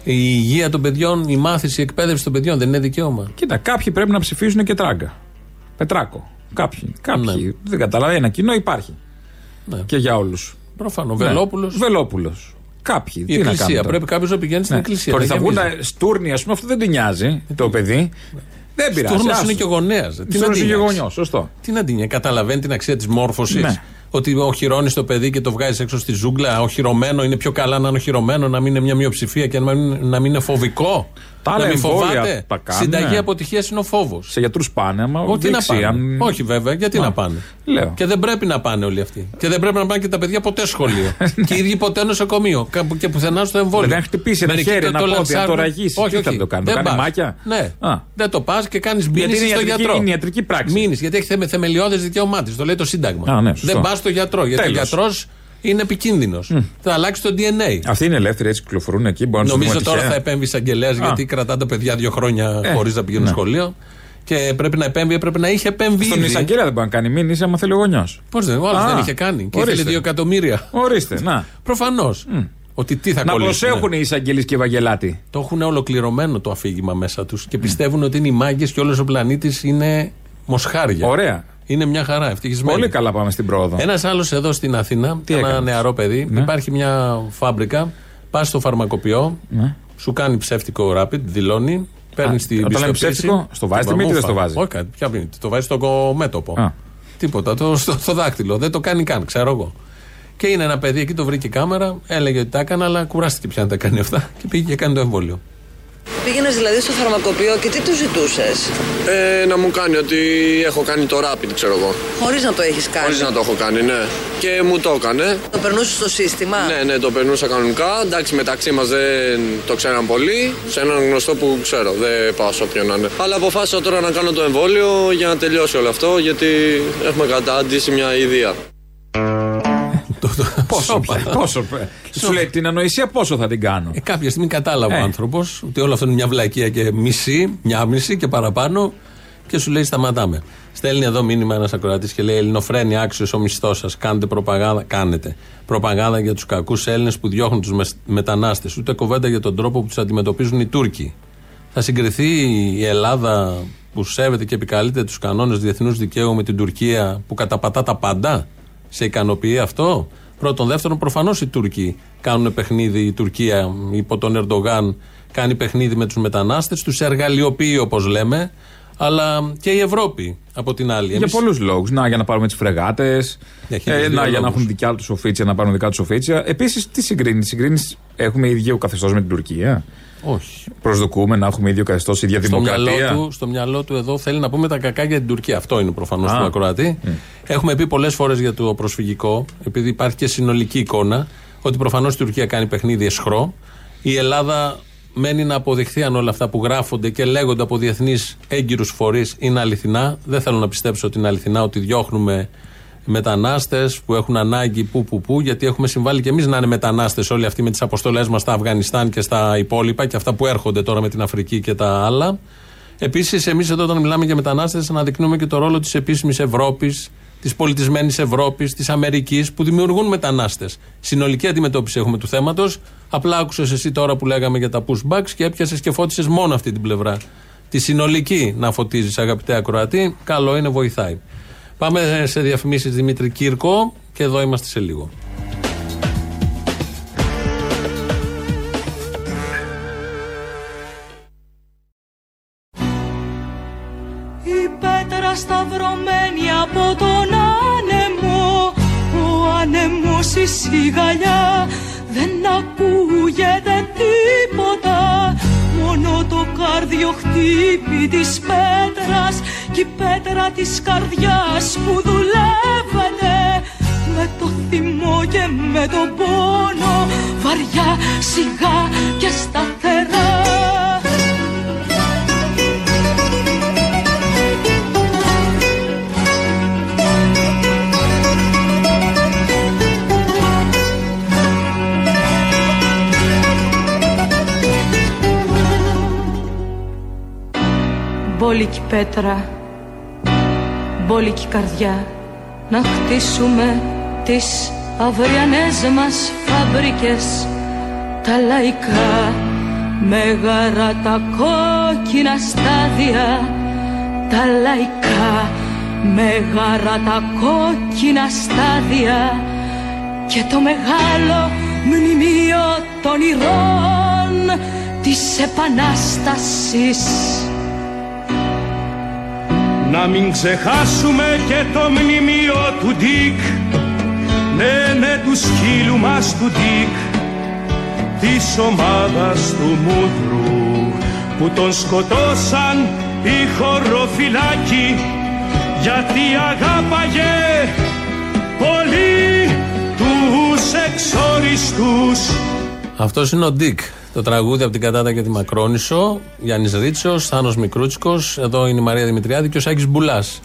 Η υγεία των παιδιών, η μάθηση, η εκπαίδευση των παιδιών δεν είναι δικαίωμα. Κοίτα, κάποιοι πρέπει να ψηφίσουν και τράγκα. Πετράκο. Κάποιοι. Κάποιοι. Δεν καταλαβαίνω. Ένα κοινό υπάρχει. Ναι. Και για όλους. Προφανώς. Βελόπουλος. Βελόπουλος. Κάποιοι. Η Τι να εκκλησία. κάνουν Πρέπει κάποιος να πηγαίνει στην Ναι. εκκλησία. Τώρα να θα βγουν γεμίζει. τα στούρνοι, ας πούμε, αυτό δεν την νοιάζει το παιδί. Δεν πειράζει. Στούρνος άστο. είναι και γονέας. Τι να Στούρνος την είναι και νοιάξει. γονιός, σωστό. Τι να την νοιάξει. Καταλαβαίνει την αξία της μόρφωσης. Ναι. Ότι οχυρώνεις το παιδί και το βγάζεις έξω στη ζούγκλα. Οχυρωμένο είναι πιο καλά να είναι οχυρωμένο, να μην είναι μια μειοψηφία και να μην, να μην είναι φοβικό; Τα άλλα να μην εμβόλια φοβάται. τα κάνουν, Συνταγή ναι. αποτυχίας είναι ο φόβος. Σε γιατρούς πάνε, άμα Όχι να δείξει. πάνε. αν- Όχι βέβαια, γιατί Μα, να πάνε. Λέω. Και δεν πρέπει να πάνε όλοι αυτοί. Και δεν πρέπει να πάνε και τα παιδιά ποτέ σχολείο. (laughs) και οι ίδιοι ποτέ νοσοκομείο. Κάπου και πουθενά στο εμβόλιο. Δεν χτυπήσει ένα Μερικοί χέρι, το- ένα το πόδι, λανσάρουν. να το ραγίσει. Όχι, Τι όχι. θα το κάνει, το Δεν κάνει πας. μάκια; Ναι. Α. Δεν το πας και κάνεις Γιατί μήνυση είναι στο ιατρική- γιατρό. είναι ιατρική πράξη. Μήνυση, γιατί έχει θεμε, θεμελιώδες δικαίωμά τη. Το λέει το Σύνταγμα. Α, ναι, σωστό. δεν πας στο γιατρό. Γιατί Τέλος. ο γιατρός είναι επικίνδυνος. Θα αλλάξει το DNA. Αυτοί είναι ελεύθεροι, έτσι κυκλοφορούν εκεί. Μπορεί να τους Νομίζω δούμε τώρα τυχαία. θα επέμβει εισαγγελέα γιατί κρατά τα παιδιά δύο χρόνια Ε, χωρίς να πηγαίνουν ναι. σχολείο. Και πρέπει να επέμβει, έπρεπε να είχε επέμβει. Στον ήδη. εισαγγελέα δεν μπορεί να κάνει μήνυση άμα θέλει ο γονιός. Πώς δεν, ο άλλος Α, δεν είχε κάνει. Και ορίστε. ήθελε δύο εκατομμύρια. Ορίστε, να. Προφανώς. Ότι τι θα Να κολλήσουν. προσέχουν οι εισαγγελείς και οι Ευαγγελάτοι. Το έχουν ολοκληρωμένο το αφήγημα μέσα τους και πιστεύουν ότι είναι οι μάγκες και όλος ο πλανήτης είναι μοσχάρια. Ωραία. Είναι μια χαρά, ευτυχισμένοι. Πολύ καλά πάμε στην πρόοδο. Ένας άλλος εδώ στην Αθήνα, Τι ένα έκανες; νεαρό παιδί, Ναι. υπάρχει μια φάμπρικα, πας στο φαρμακοποιό, Ναι. σου κάνει ψεύτικο rapid, δηλώνει, παίρνεις Α, την όταν λέμε πιστοποίηση. ψεύτικο, στο βάζεις τη Είπα, μύτη ή δεν μούφα. στο βάζεις; Όχι, κάτι, ποια μύτη, το βάζεις στο μέτωπο. Α. Τίποτα, το, στο, στο δάκτυλο. Δεν το κάνει καν, ξέρω εγώ. Και είναι ένα παιδί εκεί, το βρήκε η κάμερα, έλεγε ότι τα έκανε, αλλά κουράστηκε πια να τα κάνει αυτά και πήγε και κάνει το εμβόλιο. Πήγαινες δηλαδή στο φαρμακοποιό και τι του ζητούσες, Ε, να μου κάνει ότι έχω κάνει το rapid, ξέρω εγώ. χωρίς να το έχεις κάνει. Χωρίς να το έχω κάνει, ναι. Και μου το έκανε. Το περνούσες στο σύστημα; Ναι, ναι, το περνούσα κανονικά. Εντάξει, μεταξύ μας δεν το ξέραν πολύ. Σε έναν γνωστό που ξέρω, δεν πάω σε όποιον να είναι. Αλλά αποφάσισα τώρα να κάνω το εμβόλιο για να τελειώσει όλο αυτό, γιατί έχουμε κατάντηση μια ιδέα. Πόσο, πόσο, σου λέει την ανοησία πόσο θα την κάνω; Ε, κάποια στιγμή κατάλαβε Ε. ο άνθρωπος ότι όλο αυτό είναι μια βλακεία και μισή, μια μισή και παραπάνω και σου λέει σταματάμε. Στέλνει εδώ μήνυμα ένας ακροατής και λέει: Ελληνοφρένη, άξιος ο μισθός σας. Κάνετε προπαγάνδα. Κάνετε. Προπαγάνδα για τους κακούς Έλληνες που διώχνουν τους μετανάστες. Ούτε κοβέντα για τον τρόπο που τους αντιμετωπίζουν οι Τούρκοι. Θα συγκριθεί η Ελλάδα που σέβεται και επικαλείται τους κανόνες διεθνούς δικαίου με την Τουρκία που καταπατά τα πάντα. Σε ικανοποιεί αυτό; Πρώτον. Δεύτερον, προφανώς οι Τούρκοι κάνουν παιχνίδι. Η Τουρκία υπό τον Ερντογάν κάνει παιχνίδι με τους μετανάστες, τους εργαλειοποιεί όπως λέμε. Αλλά και η Ευρώπη από την άλλη. Για Εμείς- πολλούς λόγους. Να, για να πάρουμε τις φρεγάτες. Έχει Ε, δύο να, για να λόγους. έχουν δικιά τους οφίτσια, να πάρουν δικά τους οφίτσια. Επίσης, τι συγκρίνεις; Συγκρίνεις, έχουμε ίδιο καθεστώς με την Τουρκία. Όχι. Προσδοκούμε να έχουμε ίδιο καθεστώς, ίδια Στο μυαλό, δημοκρατία. του, στο μυαλό του εδώ θέλει να πούμε τα κακά για την Τουρκία. Αυτό είναι προφανώς Α. του ακροατή. Έχουμε πει πολλές φορές για το προσφυγικό, επειδή υπάρχει και συνολική εικόνα, ότι προφανώς η Τουρκία κάνει παιχνίδι εσχρό. Η Ελλάδα μένει να αποδειχθεί αν όλα αυτά που γράφονται και λέγονται από διεθνείς έγκυρους φορείς είναι αληθινά. Δεν θέλω να πιστέψω ότι είναι αληθινά, ότι διώχνουμε μετανάστες που έχουν ανάγκη που που που, γιατί έχουμε συμβάλει και εμείς να είναι μετανάστες όλοι αυτοί με τις αποστολές μας στα Αφγανιστάν και στα υπόλοιπα και αυτά που έρχονται τώρα με την Αφρική και τα άλλα. Επίσης, εμείς εδώ όταν μιλάμε για μετανάστες, αναδεικνύουμε και το ρόλο της επίσημης Ευρώπης, της πολιτισμένης Ευρώπης, της Αμερικής που δημιουργούν μετανάστες. Συνολική αντιμετώπιση έχουμε του θέματος. Απλά άκουσες εσύ τώρα που λέγαμε για τα pushbacks και έπιασες και φώτισες μόνο αυτή την πλευρά. Τη συνολική να φωτίζεις, αγαπητέ Ακροατή. Καλό είναι, βοηθάει. Πάμε σε διαφημίσεις Δημήτρη Κύρκο και εδώ είμαστε σε λίγο. Η πέτρα σταυρωμένη από τον άνεμο Ο άνεμος η σιγαλιά Δεν ακούγεται τίποτα Μόνο το κάρδιο χτύπη της πέτρας Κι η πέτρα της καρδιάς που δουλεύεται με το θυμό και με τον πόνο Βαριά, σιγά και σταθερά Μπόλικη πέτρα, μπόλικη καρδιά. Να χτίσουμε τις αυριανές μας φαμπρικές. Τα λαϊκά μέγαρα τα κόκκινα στάδια. Τα λαϊκά μέγαρα τα κόκκινα στάδια. Και το μεγάλο μνημείο των ηρών της Επανάστασης Να μην ξεχάσουμε και το μνημείο του Ντίκ. Ναι, ναι, του σκύλου μας του Ντίκ. Της ομάδας του Μούδρου που τον σκοτώσαν οι χωροφυλάκοι. Γιατί αγάπαγε πολύ τους εξόριστους. Αυτός είναι ο Ντίκ. Το τραγούδι από την Καντάτα για τη Μακρόνησο. Γιάννης Ρίτσος, Θάνος Μικρούτσικος. Εδώ είναι η Μαρία Δημητριάδη και ο Σάκης Μπουλάς.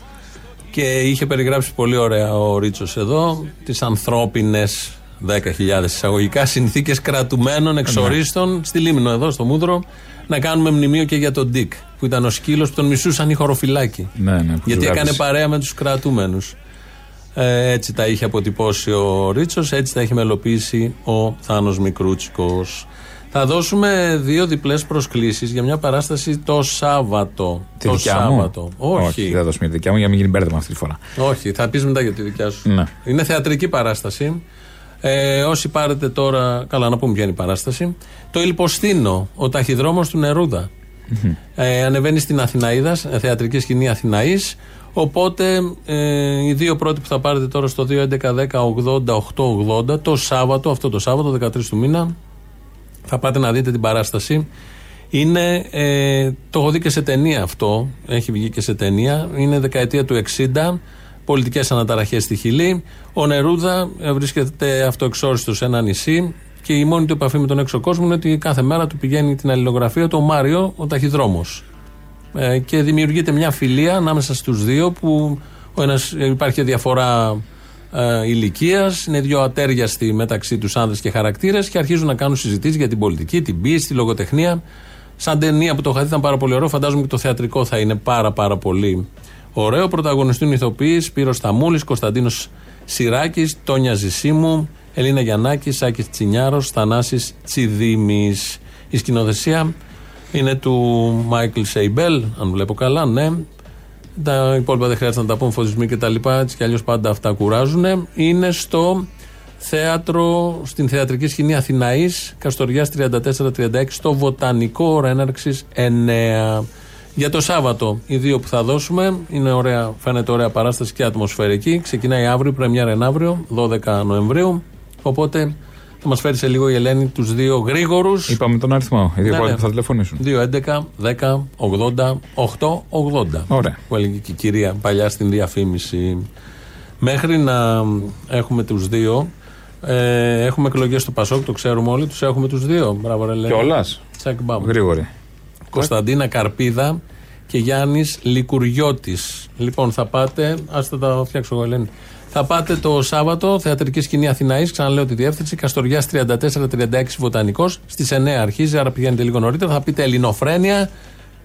Και είχε περιγράψει πολύ ωραία ο Ρίτσος εδώ τις ανθρώπινες 10.000 εισαγωγικά συνθήκες κρατουμένων εξορίστων στη Λήμνο εδώ στο Μούδρο να κάνουμε μνημείο και για τον Ντίκ που ήταν ο σκύλος που τον μισούσαν οι χωροφυλάκοι. Ναι, ναι, που Γιατί τους έκανε γράφεις. παρέα με τους κρατούμενους. Ε, έτσι τα είχε αποτυπώσει ο Ρίτσος, έτσι τα είχε μελοποιήσει ο Θάνος Μικρούτσικος. Θα δώσουμε δύο διπλές προσκλήσεις για μια παράσταση το Σάββατο. Τη το δικιά Σάββατο. μου. Όχι. δεν θα δώσουμε τη δικιά μου για να μην γίνει μπέρδεμα αυτή τη φορά. Όχι, θα πεις μετά για τη δικιά σου. Ναι. Είναι θεατρική παράσταση. Ε, όσοι πάρετε τώρα. Καλά, να πούμε ποια είναι η παράσταση. Το Ηλποστίνο, ο ταχυδρόμος του Νερούδα. Ε, ανεβαίνει στην Αθηναίδας, ε, θεατρική σκηνή Αθηναής. Οπότε ε, οι δύο πρώτοι που θα πάρετε τώρα στο 2.11.10.80.880 το Σάββατο, αυτό το Σάββατο, 13 του μήνα, θα πάτε να δείτε την παράσταση. Είναι, ε, το έχω δει και σε ταινία αυτό, έχει βγει και σε ταινία. Είναι δεκαετία του 60, πολιτικές αναταραχές στη Χιλή. Ο Νερούδα ε, βρίσκεται αυτοεξόριστος σε ένα νησί και η μόνη του επαφή με τον έξω κόσμο είναι ότι κάθε μέρα του πηγαίνει την αλληλογραφία του ο Μάριο, ο ταχυδρόμος. Ε, και δημιουργείται μια φιλία ανάμεσα στους δύο που ο ένας, ε, υπάρχει διαφορά ε, ηλικίας, είναι δύο ατέριαστοι μεταξύ τους άνδρες και χαρακτήρες και αρχίζουν να κάνουν συζητήσεις για την πολιτική, την πίεση, τη λογοτεχνία. Σαν ταινία που το είχα δει ήταν πάρα πολύ ωραίο. Φαντάζομαι και το θεατρικό θα είναι πάρα πάρα πολύ ωραίο. Πρωταγωνιστούν ηθοποιοί Σπύρος Σταμούλης, Κωνσταντίνος Σιράκης, Τόνια Ζησίμου, Ελίνα Γιαννάκης, Σάκης Τσινιάρος, Θανάσης Τσιδήμης. Η σκηνοθεσία είναι του Μάικλ Σέιμπελ, αν βλέπω καλά, ναι. Τα υπόλοιπα δεν χρειάζεται να τα πούμε, φωτισμοί και τα λοιπά. Έτσι κι αλλιώς πάντα αυτά κουράζουν. Είναι στο θέατρο, στην θεατρική σκηνή Αθηναΐς, Καστοριά 34-36, στο Βοτανικό ώρα έναρξης 9. Για το Σάββατο, οι δύο που θα δώσουμε είναι ωραία, φαίνεται ωραία παράσταση και ατμοσφαιρική. Ξεκινάει αύριο, πρεμιέρα είναι αύριο, 12 Νοεμβρίου. Οπότε θα μας φέρει σε λίγο η Ελένη τους δύο γρήγορους. Είπαμε τον αριθμό. Οι δύο πρώτοι που θα τηλεφωνήσουν. 2, 11, 10, 80, 8, 80. Ωραία. Που έλεγε και η κυρία παλιά στην διαφήμιση. Μέχρι να έχουμε τους δύο, ε, έχουμε εκλογές στο Πασόκ, το ξέρουμε όλοι, τους έχουμε τους δύο. Μπράβο, ρε Ελένη. Κιόλας; Τσακ, μπαμ. Γρήγορη. Κωνσταντίνα Καρπίδα και Γιάννης Λικουριώτης. Λοιπόν, θα πάτε. Άστα τα φτιάξω εγώ, Ελένη. Θα πάτε το Σάββατο, θεατρική σκηνή Αθηναή, ξαναλέω τη διεύθυνση, Καστοριάς 34-36 Βοτανικός. Στις 9 αρχίζει, άρα πηγαίνετε λίγο νωρίτερα. Θα πείτε Ελληνοφρένια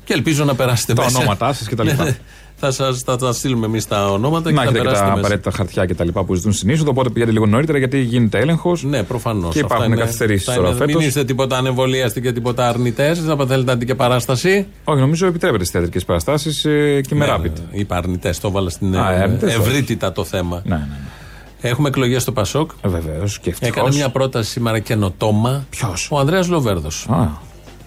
και ελπίζω να περάσετε Τα μέσα. ονόματά σας και (laughs) τα λοιπά. Ναι, θα σας θα τα στείλουμε εμείς τα ονόματα Να και θα έχετε και περάσετε τα μέσα. απαραίτητα χαρτιά και τα λοιπά που ζητούν στην είσοδο. Οπότε πηγαίνετε λίγο νωρίτερα γιατί γίνεται έλεγχος. Ναι, προφανώς. Και υπάρχουν καθυστερήσεις τώρα φέτος. Μην είστε τίποτα ανεμβολίαστοι και τίποτα αρνητές. Θα θέλετε να δείτε και παράσταση. Όχι, νομίζω επιτρέπεται στις θεατρικές παραστάσεις και με Ναι, rapid. Είπα αρνητές, το έβαλα στην Α, ε, αρνητές, ευρύτητα το θέμα. Ναι, ναι. Έχουμε εκλογές στο Πασόκ. Βεβαίως και ευτυχώς. Έκανε μια πρόταση σήμερα καινοτόμα. Ποιος; Ο Ανδρέας Λοβέρδος.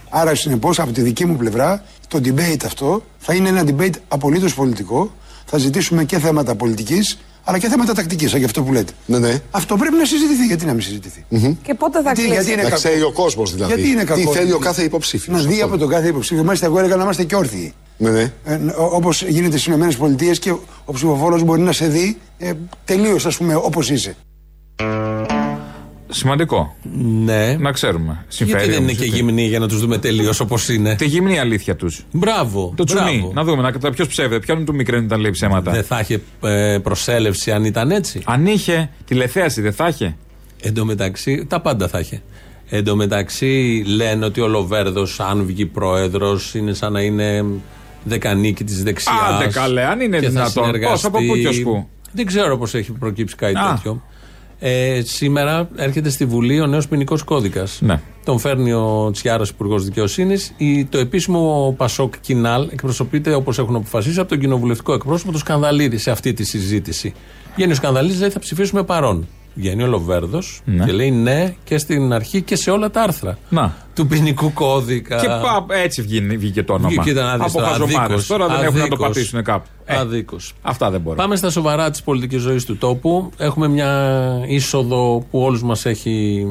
Άρα, συνεπώς, από τη δική μου πλευρά, το debate αυτό θα είναι ένα debate απολύτως πολιτικό. Θα ζητήσουμε και θέματα πολιτικής, αλλά και θέματα τακτικής, σαν και αυτό που λέτε. Ναι, ναι. Αυτό πρέπει να συζητηθεί. Γιατί να μην συζητηθεί; Και πότε θα Γιατί, κλείσει; γιατί είναι Να κακό; ξέρει ο κόσμος δηλαδή. Γιατί είναι κακό; Τι θέλει ο κάθε υποψήφιος. Να δει από τον κάθε υποψήφιο. Μάλιστα, εγώ έλεγα να είμαστε και όρθιοι. Ναι, ναι. Ε, Όπως γίνεται στις ΗΠΑ και ο ψηφοφόρος μπορεί να σε δει ε, τελείως, ας πούμε, όπως είσαι. Σημαντικό. Ναι. Να ξέρουμε. Συμφέρει. Γιατί δεν είναι όμως, και έτσι. γυμνοί για να τους δούμε τελείως όπως είναι; Τη γυμνή αλήθεια τους. Μπράβο. Το τσουνί. μπράβο. Να δούμε, να ποιος ψεύδε. Ποιον του μικραίνει όταν λέει ψέματα. Δεν θα είχε ε, προσέλευση αν ήταν έτσι. Αν είχε τηλεθέαση, δεν θα είχε. Εν τω μεταξύ, τα πάντα θα είχε. Εν τω μεταξύ, λένε ότι ο Λοβέρδος, αν βγει πρόεδρος, είναι σαν να είναι δεκανίκη της δεξιάς. Άντε καλέ, αν είναι δυνατόν. Πώς, από πού και ως πού. Δεν ξέρω πώς έχει προκύψει κάτι Α. τέτοιο. Ε, σήμερα έρχεται στη Βουλή ο νέος ποινικός κώδικας. Ναι. Τον φέρνει ο Τσιάρα, Υπουργός Δικαιοσύνης. Το επίσημο Πασόκ Κινάλ εκπροσωπείται όπως έχουν αποφασίσει από τον κοινοβουλευτικό εκπρόσωπο του Σκανδαλίδη σε αυτή τη συζήτηση. Βγαίνει ο Σκανδαλίδης, λέει θα ψηφίσουμε παρόν. Βγαίνει ο Λοβέρδο Ναι. και λέει ναι και στην αρχή και σε όλα τα άρθρα Να. του ποινικού κώδικα. Και πά, έτσι βγήκε, βγήκε το όνομα. Βγήκε, ήταν Από χαζομάρες. Τώρα δεν έχουν να το πατήσουν κάπου. Ε, Αδίκως. Αυτά δεν μπορούν. Πάμε στα σοβαρά της πολιτικής ζωής του τόπου. Έχουμε μια είσοδο που όλους μας έχει.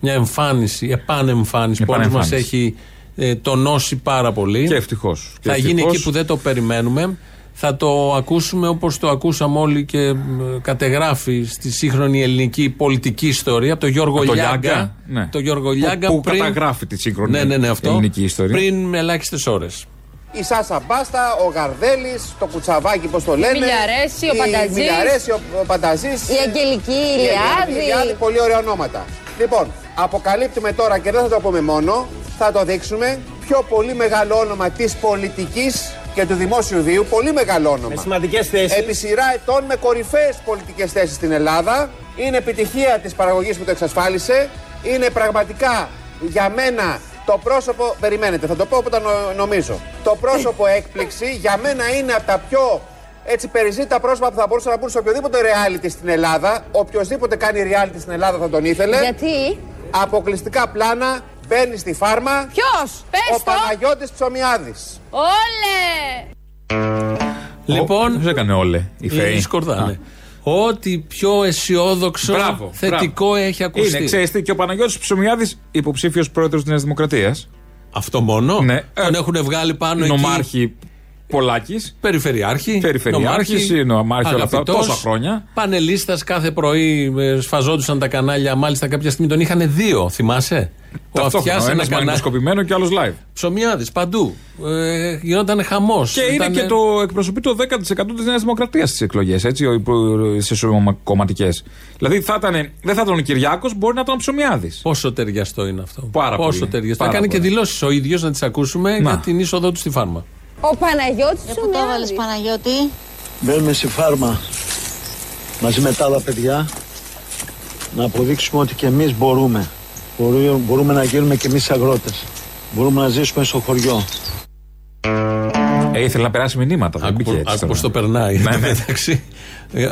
Μια εμφάνιση, επανεμφάνιση που όλους μας Επανεμφάνιση. έχει ε, τονώσει πάρα πολύ. Και ευτυχώς. Θα γίνει εκεί που δεν το περιμένουμε. Θα το ακούσουμε όπως το ακούσαμε όλοι και ε, κατεγράφει στη σύγχρονη ελληνική πολιτική ιστορία από τον Γιώργο Από το Λιάγκα. Λιάγκα, ναι. Το Γιώργο Λιάγκα Που- που καταγράφει τη σύγχρονη ναι, ναι, ναι, αυτό, ελληνική ιστορία. Πριν με ελάχιστες ώρες. Η Σάσα Μπάστα, ο Γαρδέλης, το Κουτσαβάκι, πώς το λένε. Μιλιαρέση, ο η Πανταζής. Μιλιαρέση, ο, ο Πανταζής. Η Αγγελική η Ηλιάδη. Ηλιάδη, Πολύ ωραία ονόματα. Λοιπόν, αποκαλύπτουμε τώρα και δεν θα το πούμε μόνο, θα το δείξουμε. Πιο πολύ μεγάλο όνομα της πολιτικής και του δημόσιου βίου. Πολύ μεγάλο όνομα. Με σημαντικές θέσεις. Επί σειρά ετών με κορυφαίες πολιτικές θέσεις στην Ελλάδα. Είναι επιτυχία της παραγωγής που το εξασφάλισε. Είναι πραγματικά για μένα το πρόσωπο. Περιμένετε, θα το πω όταν νο- νομίζω. Το πρόσωπο (laughs) έκπληξη για μένα είναι από τα πιο έτσι περιζήτα πρόσωπα που θα μπορούσαν να μπουν σε οποιοδήποτε reality στην Ελλάδα. Οποιοδήποτε κάνει reality στην Ελλάδα θα τον ήθελε. Γιατί; Αποκλειστικά πλάνα, μπαίνει στη φάρμα. Ποιος, πες Ο το. Παναγιώτης Ψωμιάδης. Όλε! Λοιπόν. Ποιος έκανε όλε, η Φέη; Η Σκορδά, ναι. Ό,τι πιο αισιόδοξο, Μπράβο, θετικό μπράβο. έχει ακουστεί. Είναι, ξέρεις τι, και ο Παναγιώτης Ψωμιάδης υποψήφιος πρόεδρος της Νέας Δημοκρατίας. Αυτό μόνο; Ναι. Τον έχουν βγάλει πάνω εκεί; Νομάρχη Πολάκης. Περιφερειάρχη. Περιφερειάρχης, νομάρχη όλα αυτά, αγαπητός, τόσα χρόνια. Πανελίστας κάθε πρωί ε, σφαζόντουσαν τα κανάλια. Μάλιστα κάποια στιγμή τον είχαν δύο, θυμάσαι; Ο Ταυτόχρονα, Αυτιά ένας ένας κανάλι. μαγνητοσκοπημένο και άλλος live. Ψωμιάδης παντού. Ε, γινόταν χαμός. Και είναι και το εκπροσωπεί το 10% της Νέας Δημοκρατίας στις εκλογές, έτσι, στι κομματικέ. Δηλαδή θα ήταν, δεν θα ήταν ο Κυριάκος, μπορεί να ήταν ο Ψωμιάδης. Πόσο ταιριαστό είναι αυτό. Πάρα Πόσο πολύ. ταιριαστό. Πάρα Έκανε και πολύ. δηλώσεις ο ίδιος να τις ακούσουμε Να. για την είσοδό του στη φάρμα. Ο Παναγιώτης Ε, πού το έβαλες, Παναγιώτη; Μπαίνουμε στη φάρμα μαζί με τα άλλα παιδιά να αποδείξουμε ότι και εμείς μπορούμε. Μπορούμε, μπορούμε να γίνουμε και εμείς αγρότες. Μπορούμε να ζήσουμε στο χωριό. Ε, ήθελε να περάσει μηνύματα. Δεν μπήκε έτσι. Άκου τώρα. πώ το περνάει. Ναι, Εν τω ναι. μεταξύ, ε,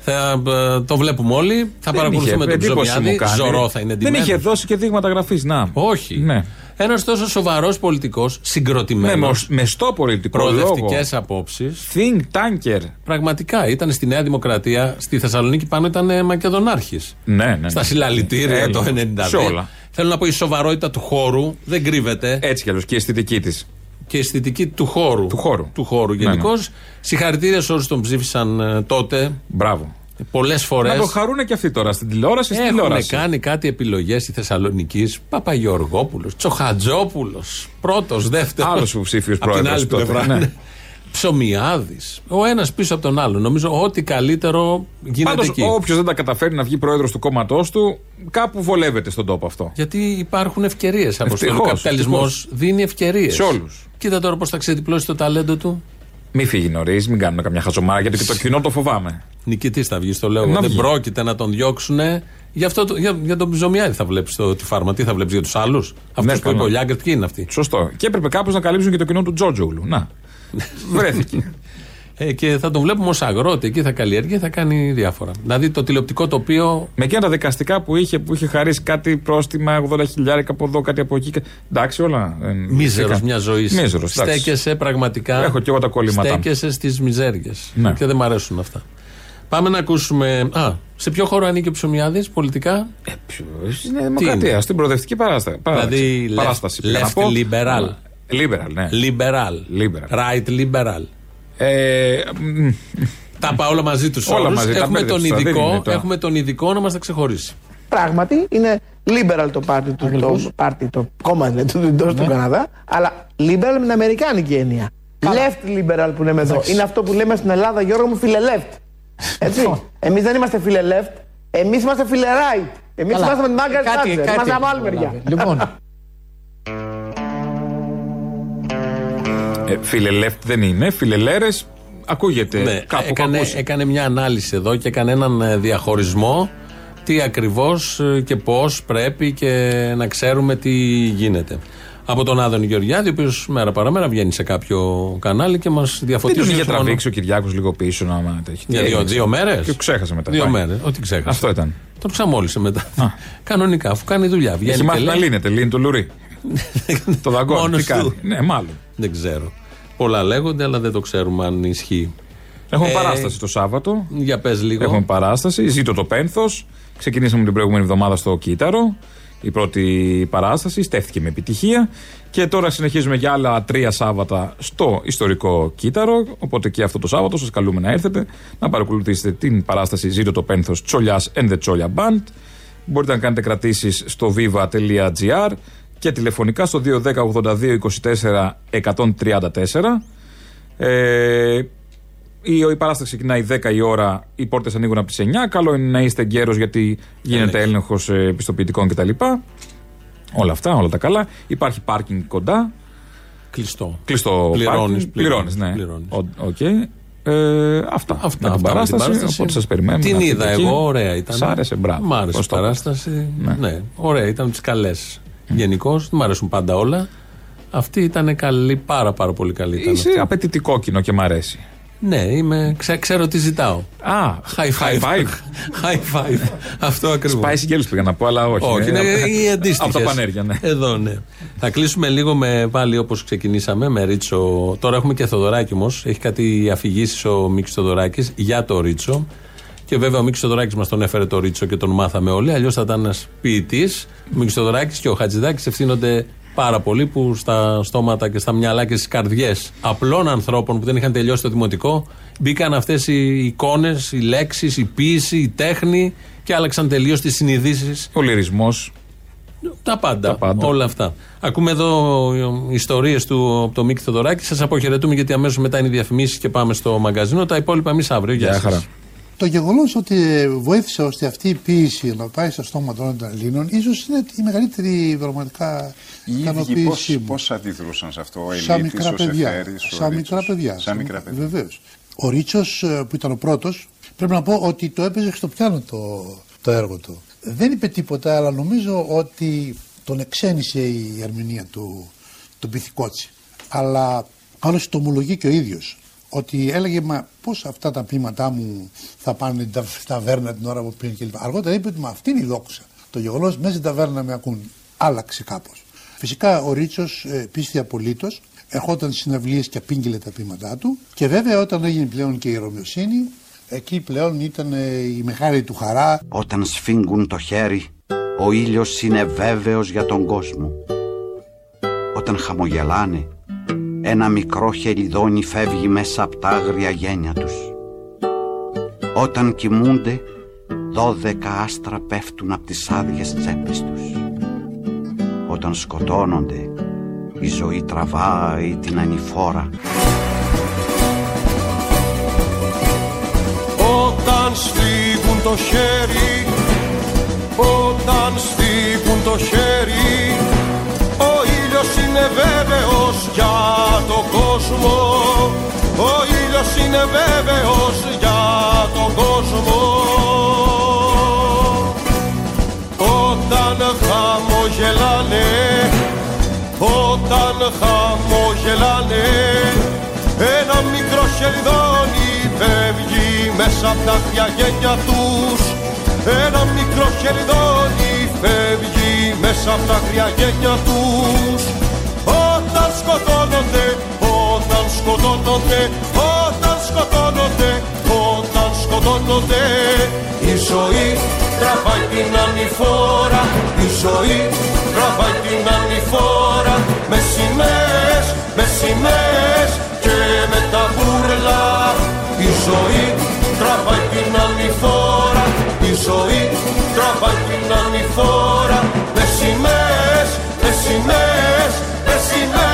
Θα, ε, το βλέπουμε όλοι. Θα Δεν παρακολουθούμε είχε, τον εντύπωση μου Ψωμιάδη. κάνει. Ζωρό θα είναι Δεν εντυμένος. είχε δώσει και δείγματα γραφής. Να. Όχι. Ναι. Ένας τόσο σοβαρός πολιτικός, Ναι, συγκροτημένος. με, με στο πολιτικό Προοδευτικές λόγο. απόψεις. Think tanker. Πραγματικά ήταν στη Νέα Δημοκρατία. Στη Θεσσαλονίκη πάνω ήταν ε, Μακεδονάρχης. Ναι, ναι, ναι. Στα συλλαλητήρια Ε, το 92. σε όλα. Θέλω να πω η σοβαρότητα του χώρου δεν κρύβεται. Έτσι κι αλλιώς και η αισθητική της. Και η αισθητική του χώρου. Του χώρου. Του χώρου Ναι, γενικώς. Συγχαρητήρια σε όσου τον ψήφισαν ε, τότε. Μπράβο. Πολλές φορέ. Να το χαρούνε και αυτοί τώρα στην τηλεόραση. Στην Έχουν τηλεόραση. κάνει κάτι επιλογές η Θεσσαλονίκη. Παπαγεωργόπουλος, Τσοχατζόπουλος. Πρώτος, δεύτερος. Άλλος υποψήφιος Από την πρόεδρος άλλη τότε, πλευρά. ναι. Ψωμιάδης. Ο ένας πίσω από τον άλλο. Νομίζω ότι καλύτερο γίνεται Πάντως, εκεί. όποιος δεν τα καταφέρει να βγει πρόεδρος του κόμματός του, κάπου βολεύεται στον τόπο αυτό. Γιατί υπάρχουν ευκαιρίες. Από τον Ευτυχώς, καπιταλισμός ευτυχώς. δίνει ευκαιρίες. Σε όλους. Κοίτα τώρα πώς θα ξεδιπλώσει το ταλέντο του. Μην φύγει νωρίς, μην κάνουμε καμιά χαζομάρα, γιατί και το κοινό το φοβάμαι. Νικητής θα βγει, το λέω. Να εγώ. Δεν βγει. πρόκειται να τον διώξουν. Γι' αυτό το- για, για τον Ψωμιάδη θα βλέπεις τη φάρμα. Τι θα βλέπεις για τους άλλους; Αυτός Ναι, που είπε καλά. ο Λιάγκερ, ποιοι είναι αυτοί; Σωστό. Και έπρεπε κάπως να καλύψουν και το κοινό του Τζότζογλου. Να. (laughs) Βρέθηκε. Ε, και θα τον βλέπουμε ως αγρότη. Εκεί θα καλλιεργεί, θα κάνει διάφορα. Δηλαδή το τηλεοπτικό τοπίο. Με εκείνα τα δικαστικά που είχε, που είχε χαρίσει κάτι πρόστιμα 80 χιλιάρικα από εδώ, κάτι από εκεί. Εντάξει, όλα. Μίζερος μια ζωή. Μίζερος. Στέκεσαι πραγματικά. Έχω και εγώ τα κολλήματά μου. Στέκεσαι στις μιζέριε. Ναι. Και δεν μ' αρέσουν αυτά. Πάμε να ακούσουμε. Α, σε ποιο χώρο ανήκει ο Ψωμιάδης πολιτικά; Στην Νέα Δημοκρατία, στην προοδευτική παράσταση. Δηλαδή, παράσταση. left, πήγα να left πω. liberal. Liberal, ναι. Liberal. Liberal. Right liberal. Ε, μ, Τα πάω όλα μαζί τους Όλα μαζί, τα Έχουμε, τον μπέρδεψα, δεν ειδικό, είναι τώρα. έχουμε τον ειδικό να μα τα ξεχωρίσει. Πράγματι είναι liberal το πάρτι του, το, πάρτι, το κόμμα δηλαδή, του εντό του Καναδά, αλλά liberal με την αμερικάνικη έννοια. Left liberal που λέμε εδώ. Είναι αυτό που λέμε στην Ελλάδα, Γιώργο μου, φίλε left. Έτσι. Εμείς δεν είμαστε φίλε left, εμείς είμαστε φίλε right. Εμείς Καλά. είμαστε με την Margaret Κάτι- Thatcher. κάτι Είμαστε από έχει άλλη μεριά. καταλάβει. Λοιπόν, (laughs) ε, φιλελεύθ δεν είναι. Φιλελέρες ακούγεται. Ναι, κάπου έκανε, ακούσει. έκανε μια ανάλυση εδώ και έκανε έναν ε, διαχωρισμό τι ακριβώς ε, και πώς πρέπει και να ξέρουμε τι γίνεται. Από τον Άδωνη Γεωργιάδη, ο οποίος μέρα παραμέρα βγαίνει σε κάποιο κανάλι και μας Δεν διαφωτίζει. τον είχε ως μόνο- τραβήξει ο Κυριάκος λίγο πίσω να μάθει. Τι Για δύο, έγινε. δύο μέρες; Και ξέχασε μετά. Δύο Πάει. μέρες. Ό,τι ξέχασε. Αυτό ήταν. Τον ξαμόλυσε μετά. Κανονικά, αφού κάνει δουλειά. Βγαίνει Έχει και μάθει να λέει- λύνεται, λύνει το λουρί. (laughs) το δαγκώνει. Μόνος Τι κάνει. του. Ναι, μάλλον. Δεν ξέρω. Πολλά λέγονται, αλλά δεν το ξέρουμε αν ισχύει. Έχουμε Ε, παράσταση το Σάββατο. Για πες λίγο. Έχουμε παράσταση. Ζήτω το πένθος. Ξεκινήσαμε την προηγούμενη εβδομάδα στο Κύτταρο. η πρώτη παράσταση. Στέφθηκε με επιτυχία. Και τώρα συνεχίζουμε για άλλα τρία Σάββατα στο ιστορικό κύτταρο. Οπότε και αυτό το Σάββατο σας καλούμε να έρθετε να παρακολουθήσετε την παράσταση Ζήτω το πένθος Τσολιάς and the Cholia Band. Μπορείτε να κάνετε κρατήσεις στο viva.gr και τηλεφωνικά στο 210 82 24 134. Ε, η, η παράσταση ξεκινάει 10 η ώρα, οι πόρτες ανοίγουν από τις 9. Καλό είναι να είστε γέρος γιατί γίνεται έλεγχος επιστοποιητικών κτλ. Όλα αυτά, όλα τα καλά. Υπάρχει πάρκινγκ κοντά. Κλειστό. Κλειστό Πληρώνεις, πάρκινγκ. Πληρώνεις, ναι. πληρώνεις. Ο- Οκ. Ε, αυτά. Αυτά, με την αυτά με την παράσταση. παράσταση. Οπότε σας περιμένουμε. Την να είδα έρθετε εγώ, εκεί. ωραία ήταν. Σ' άρεσε, μπράβο. Μ' άρεσε Πώς η το είπες. παράσταση. Ναι. ωραία, ήταν τις καλές. Γενικώ, δεν μ' αρέσουν πάντα όλα. Αυτή ήταν καλή, πάρα πάρα πολύ καλή. Ήταν Είσαι αυτή. απαιτητικό κοινό και μ' αρέσει. Ναι, είμαι, ξέ- ξέρω τι ζητάω. Α, high five. high five. (laughs) high five. Αυτό ακριβώς. Πάει συγγέλου πήγα να πω, αλλά όχι. Όχι, είναι οι αντίστοιχε. Από τα πανέρια, ναι. Εδώ, ναι. Θα κλείσουμε λίγο με πάλι όπως ξεκινήσαμε με Ρίτσο. Τώρα έχουμε και Θοδωράκη όμως. Έχει κάτι αφηγήσεις ο Μίξ Θοδωράκης για το Ρίτσο. Και βέβαια ο Μίξ Θοδωράκη μας τον έφερε το Ρίτσο και τον μάθαμε όλοι. Αλλιώς θα ήταν ένας ποιητής. Ο Μίξ Θοδωράκη και ο Χατζηδάκης ευθύνονται πάρα πολύ που στα στόματα και στα μυαλά και στις καρδιές απλών ανθρώπων που δεν είχαν τελειώσει το δημοτικό μπήκαν αυτές οι εικόνες, οι λέξεις, η ποίηση, η τέχνη και άλλαξαν τελείως τις συνειδήσεις. Ο λυρισμός. Τα πάντα, Όλα αυτά. Ακούμε εδώ ιστορίες του από το Μίκη Θοδωράκη. Σας αποχαιρετούμε γιατί αμέσως μετά είναι οι διαφημίσεις και πάμε στο μαγκαζίνο. Τα υπόλοιπα εμείς αύριο. Γεια Γεια σας. χαρά. Το γεγονός ότι βοήθησε ώστε αυτή η ποίηση να πάει στα στόματα όλων των Ελλήνων, ίσως είναι η μεγαλύτερη πραγματικά Οι ίδιοι ικανοποίησή πώς, μου. πώς αντιδρούσαν σε αυτό, ο Σαν Ελίτης, μικρά ο παιδιά. Σεφέρης, ο Σαν Ρίτσος. μικρά παιδιά. Σαν μικρά παιδιά. Βεβαίως. Ο Ρίτσο που ήταν ο πρώτος, πρέπει να πω ότι το έπαιζε στο πιάνο το, το έργο του. Δεν είπε τίποτα, αλλά νομίζω ότι τον εξένησε η ερμηνεία του, τον Πυθικότσι. Αλλά άλλωστε το ομολογεί και ο ίδιος. Ότι έλεγε, μα πώς αυτά τα ποίηματά μου θα πάνε στην τα- ταβέρνα την ώρα που πήγαινε κλπ. Αργότερα είπε ότι μα αυτή είναι η δόξα. Το γεγονός μέσα στην ταβέρνα με ακούν. Άλλαξε κάπως. Φυσικά ο Ρίτσος ε, πίστη απολύτως. Ερχόταν στις συναυλίες και απήγγειλε τα ποίηματά του. Και βέβαια όταν έγινε πλέον και η Ρωμιοσύνη, εκεί πλέον ήταν ε, η μεγάλη του χαρά. Όταν σφίγγουν το χέρι, ο ήλιος είναι βέβαιος για τον κόσμο. Όταν χαμογελάνε, ένα μικρό χελιδόνι φεύγει μέσα από τα άγρια γένια τους. Όταν κοιμούνται, δώδεκα άστρα πέφτουν από τις άδειες τσέπες τους. Όταν σκοτώνονται, η ζωή τραβάει την ανηφόρα. Όταν σφίγγουν το χέρι Όταν σφίγγουν το χέρι Ο ήλιος είναι βέβαιος για τον κόσμο. Ο ήλιος είναι βέβαιος για τον κόσμο. Όταν χαμογελάνε Όταν χαμογελάνε Ένα μικρό χεριδόνι φεύγει μέσα από τα χρειαγένια τους. Ένα μικρό χεριδόνι φεύγει μέσα από τα χρειαγένια τους. Όταν σκοτώνονται, όταν σκοτώνονται, όταν σκοτώνονται, όταν σκοτώνονται. Η ζωή τραβάει την ανηφόρα, η ζωή τραβάει την ανηφόρα. Με σημαίες, με σημαίες και με τα μπούρλα Η ζωή τραβάει την ανηφόρα, η ζωή τραβάει την ανηφόρα. Με σημαίες, με σημαίες, με σημαίες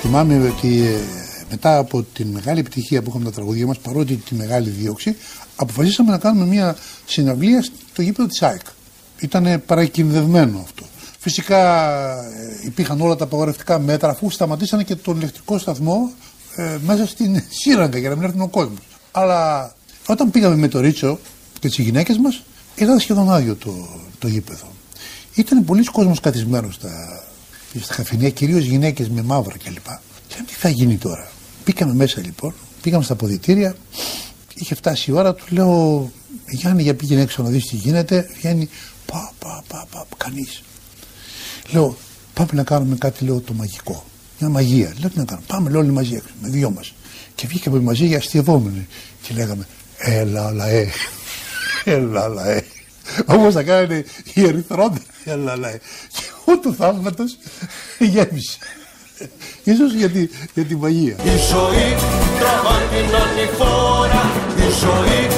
Θυμάμαι ότι ε, μετά από τη μεγάλη επιτυχία που είχαμε τα τραγουδία μας, παρότι τη μεγάλη δίωξη, αποφασίσαμε να κάνουμε μια συναυλία στο γήπεδο της ΑΕΚ. Ήταν παρακινδευμένο αυτό. Φυσικά ε, υπήρχαν όλα τα απαγορευτικά μέτρα αφού σταματήσανε και τον ηλεκτρικό σταθμό ε, μέσα στην σύραγγα για να μην έρθουν ο κόσμος. Αλλά όταν πήγαμε με το Ρίτσο και τις γυναίκες μας ήταν σχεδόν άδειο το, το γήπεδο. Ήταν πολλοί κόσμος καθισμένος στα, στα καφενεία, κυρίως γυναίκες με μαύρα κλπ. Και τι θα γίνει τώρα; Μπήκαμε μέσα λοιπόν, πήγαμε στα ποδητήρια, είχε φτάσει η ώρα, του λέω Γιάννη για πήγαινε έξω να δεις τι γίνεται, βγαίνει πα πα πα πα, κανείς. Λέω πάμε να κάνουμε κάτι λέω το μαγικό, μια μαγεία. Λέω τι να κάνουμε, πάμε λέω όλοι μαζί έξω, με δυο μας. Και βγήκαμε μαζί για αστειευόμενοι και λέγαμε Έλα λαέ. (laughs) Έλα λαέ. Όπως θα κάνανε οι ερυθρόντεροι. Έλα λαέ. Και ο του θαύματος γέμισε. Ίσως για, τη, για τη μαγεία. Η ζωή τραβάει την ανηφόρα Η ζωή